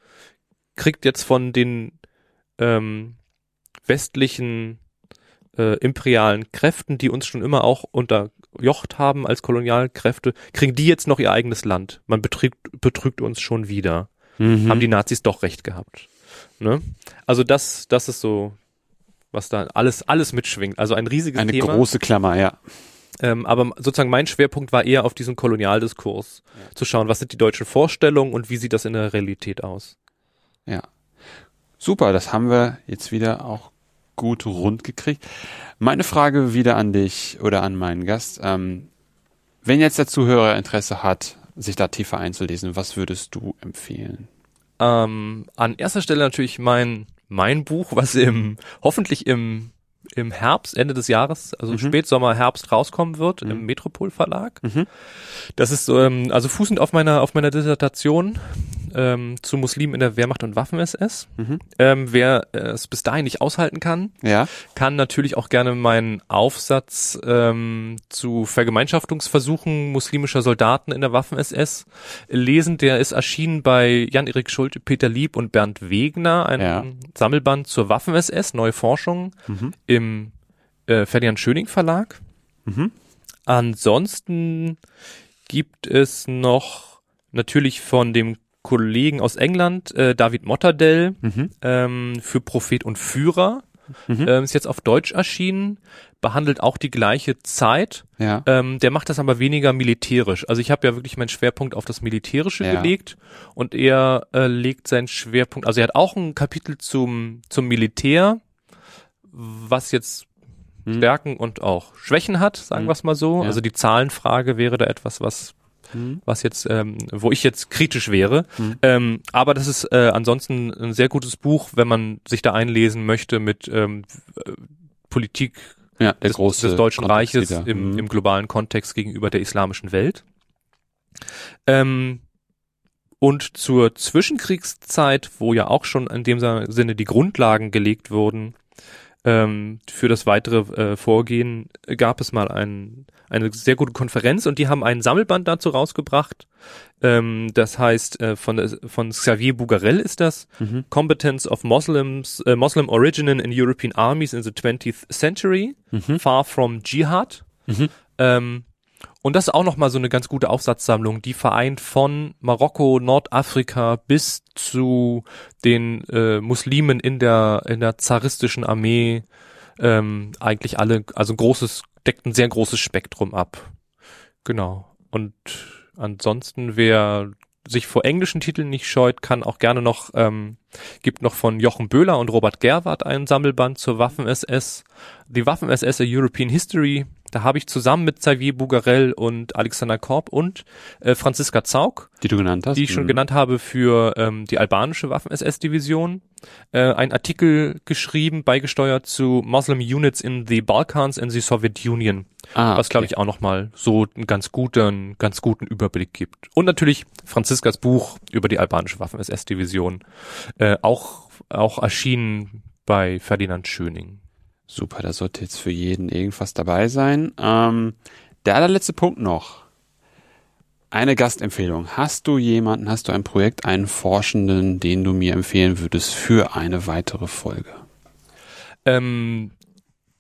kriegt jetzt von den ähm, westlichen äh, imperialen Kräften, die uns schon immer auch unterjocht haben als Kolonialkräfte, kriegen die jetzt noch ihr eigenes Land. Man betrügt, betrügt uns schon wieder. Mhm. Haben die Nazis doch recht gehabt. Ne? Also das, das ist so, was da alles, alles mitschwingt. Also ein riesiges Eine Thema. große Klammer, ja. Ähm, aber sozusagen mein Schwerpunkt war eher auf diesen Kolonialdiskurs, zu schauen, was sind die deutschen Vorstellungen und wie sieht das in der Realität aus. Ja. Super, das haben wir jetzt wieder auch gut rund gekriegt. Meine Frage wieder an dich oder an meinen Gast. Ähm, wenn jetzt der Zuhörer Interesse hat, sich da tiefer einzulesen, was würdest du empfehlen? Ähm, an erster Stelle natürlich mein, mein Buch, was im, hoffentlich im, im Herbst, Ende des Jahres, also Mhm. Spätsommer, Herbst rauskommen wird, Mhm. im Metropol Verlag. Mhm. Das ist, ähm, also fußend auf meiner, auf meiner Dissertation, ähm, zu Muslimen in der Wehrmacht und Waffen-SS. Mhm. Ähm, wer äh, es bis dahin nicht aushalten kann, Ja. kann natürlich auch gerne meinen Aufsatz ähm, zu Vergemeinschaftungsversuchen muslimischer Soldaten in der Waffen-SS lesen. Der ist erschienen bei Jan-Erik Schulte, Peter Lieb und Bernd Wegner, ein Ja. Sammelband zur Waffen-SS, Neue Forschung Mhm. im äh, Ferdinand Schöning Verlag. Mhm. Ansonsten gibt es noch natürlich von dem Kollegen aus England, äh, David Motterdell, Mhm. ähm, für Prophet und Führer. Mhm. Ähm, ist jetzt auf Deutsch erschienen, behandelt auch die gleiche Zeit. Ja. Ähm, der macht das aber weniger militärisch. Also ich habe ja wirklich meinen Schwerpunkt auf das Militärische Ja. gelegt und er äh, legt seinen Schwerpunkt, also er hat auch ein Kapitel zum, zum Militär, was jetzt Mhm. Stärken und auch Schwächen hat, sagen Mhm. wir es mal so. Ja. Also die Zahlenfrage wäre da etwas, was Mhm. was jetzt, ähm, wo ich jetzt kritisch wäre. Mhm. Ähm, aber das ist äh, ansonsten ein sehr gutes Buch, wenn man sich da einlesen möchte mit ähm, äh, Politik Ja, der des, große des Deutschen Kontext Reiches wieder. im, Mhm. im globalen Kontext gegenüber der islamischen Welt. Ähm, und zur Zwischenkriegszeit, wo ja auch schon in dem Sinne die Grundlagen gelegt wurden ähm, für das weitere äh, Vorgehen, gab es mal ein, eine sehr gute Konferenz und die haben einen Sammelband dazu rausgebracht. Ähm, das heißt, äh, von, der- von Xavier Bougarel ist das, Mhm. Competence of Muslims, äh, Muslim Origin in European Armies in the 20th Century, Mhm. Far from Jihad. Mhm. Ähm, Und das ist auch nochmal so eine ganz gute Aufsatzsammlung, die vereint von Marokko, Nordafrika bis zu den äh, Muslimen in der, in der zaristischen Armee, ähm, eigentlich alle, also ein großes, deckt ein sehr großes Spektrum ab. Genau. Und ansonsten, wer sich vor englischen Titeln nicht scheut, kann auch gerne noch, ähm, gibt noch von Jochen Böhler und Robert Gerwart einen Sammelband zur Waffen-SS. Die Waffen-SS A European History, da habe ich zusammen mit Xavier Bougarel und Alexander Korb und äh, Franziska Zaug, die du genannt hast, die ich schon mhm. genannt habe für ähm, die albanische Waffen-SS-Division, äh, ein Artikel geschrieben, beigesteuert zu Muslim Units in the Balkans and the Soviet Union, ah, was glaube ich auch nochmal so einen ganz guten, ganz guten Überblick gibt. Und natürlich Franziskas Buch über die albanische Waffen-SS-Division, äh, auch auch erschienen bei Ferdinand Schöning. Super, da sollte jetzt für jeden irgendwas dabei sein. Ähm, der allerletzte Punkt noch. Eine Gastempfehlung. Hast du jemanden, hast du ein Projekt, einen Forschenden, den du mir empfehlen würdest für eine weitere Folge? Ähm,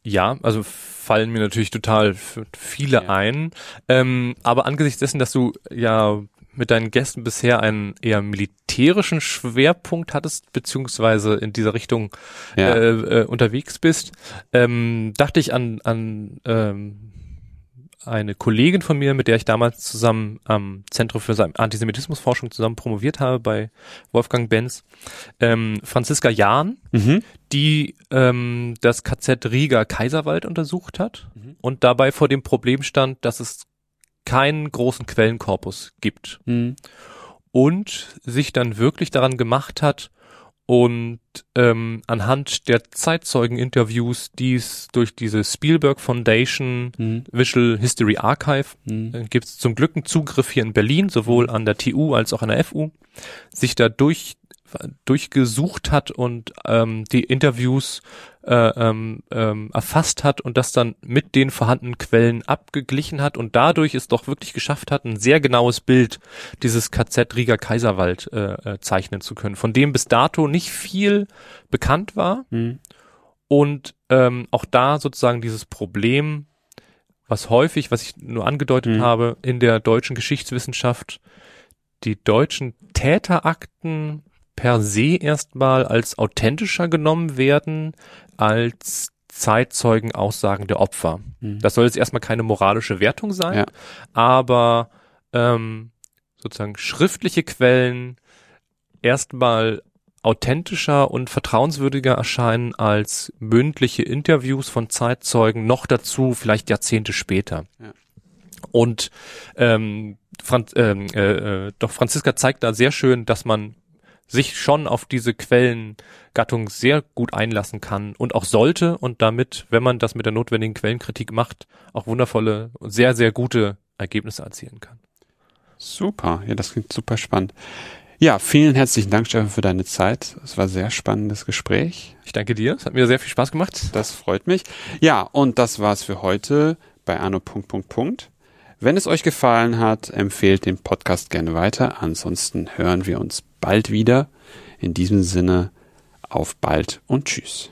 ja, also fallen mir natürlich total viele ja. ein. Ähm, aber angesichts dessen, dass du ja mit deinen Gästen bisher einen eher militärischen Schwerpunkt hattest, beziehungsweise in dieser Richtung ja. äh, äh, unterwegs bist, ähm, dachte ich an, an ähm, eine Kollegin von mir, mit der ich damals zusammen am Zentrum für Antisemitismusforschung zusammen promoviert habe bei Wolfgang Benz, ähm, Franziska Jahn, mhm. die ähm, das KZ Riga Kaiserwald untersucht hat mhm. und dabei vor dem Problem stand, dass es keinen großen Quellenkorpus gibt. Mhm. Und sich dann wirklich daran gemacht hat und ähm, anhand der Zeitzeugeninterviews, die es durch diese Spielberg Foundation mhm. Visual History Archive mhm. äh, gibt es zum Glück einen Zugriff hier in Berlin, sowohl an der TU als auch an der FU, sich da durch durchgesucht hat und ähm, die Interviews äh, ähm, ähm, erfasst hat und das dann mit den vorhandenen Quellen abgeglichen hat und dadurch es doch wirklich geschafft hat, ein sehr genaues Bild dieses KZ Rieger Kaiserwald äh, äh, zeichnen zu können, von dem bis dato nicht viel bekannt war mhm. und ähm, auch da sozusagen dieses Problem, was häufig, was ich nur angedeutet mhm. habe, in der deutschen Geschichtswissenschaft die deutschen Täterakten per se erstmal als authentischer genommen werden als Zeitzeugenaussagen der Opfer. Mhm. Das soll jetzt erstmal keine moralische Wertung sein, ja. aber ähm, sozusagen schriftliche Quellen erstmal authentischer und vertrauenswürdiger erscheinen als mündliche Interviews von Zeitzeugen, noch dazu vielleicht Jahrzehnte später. Ja. Und ähm, Franz, ähm, äh, äh, doch Franziska zeigt da sehr schön, dass man sich schon auf diese Quellengattung sehr gut einlassen kann und auch sollte und damit, wenn man das mit der notwendigen Quellenkritik macht, auch wundervolle und sehr, sehr gute Ergebnisse erzielen kann. Super, ja, das klingt super spannend. Ja, vielen herzlichen Dank, Stefan, für deine Zeit. Es war sehr spannendes Gespräch. Ich danke dir. Es hat mir sehr viel Spaß gemacht. Das freut mich. Ja, und das war's für heute bei Anno. Wenn es euch gefallen hat, empfehlt den Podcast gerne weiter. Ansonsten hören wir uns bald wieder. In diesem Sinne, auf bald und tschüss.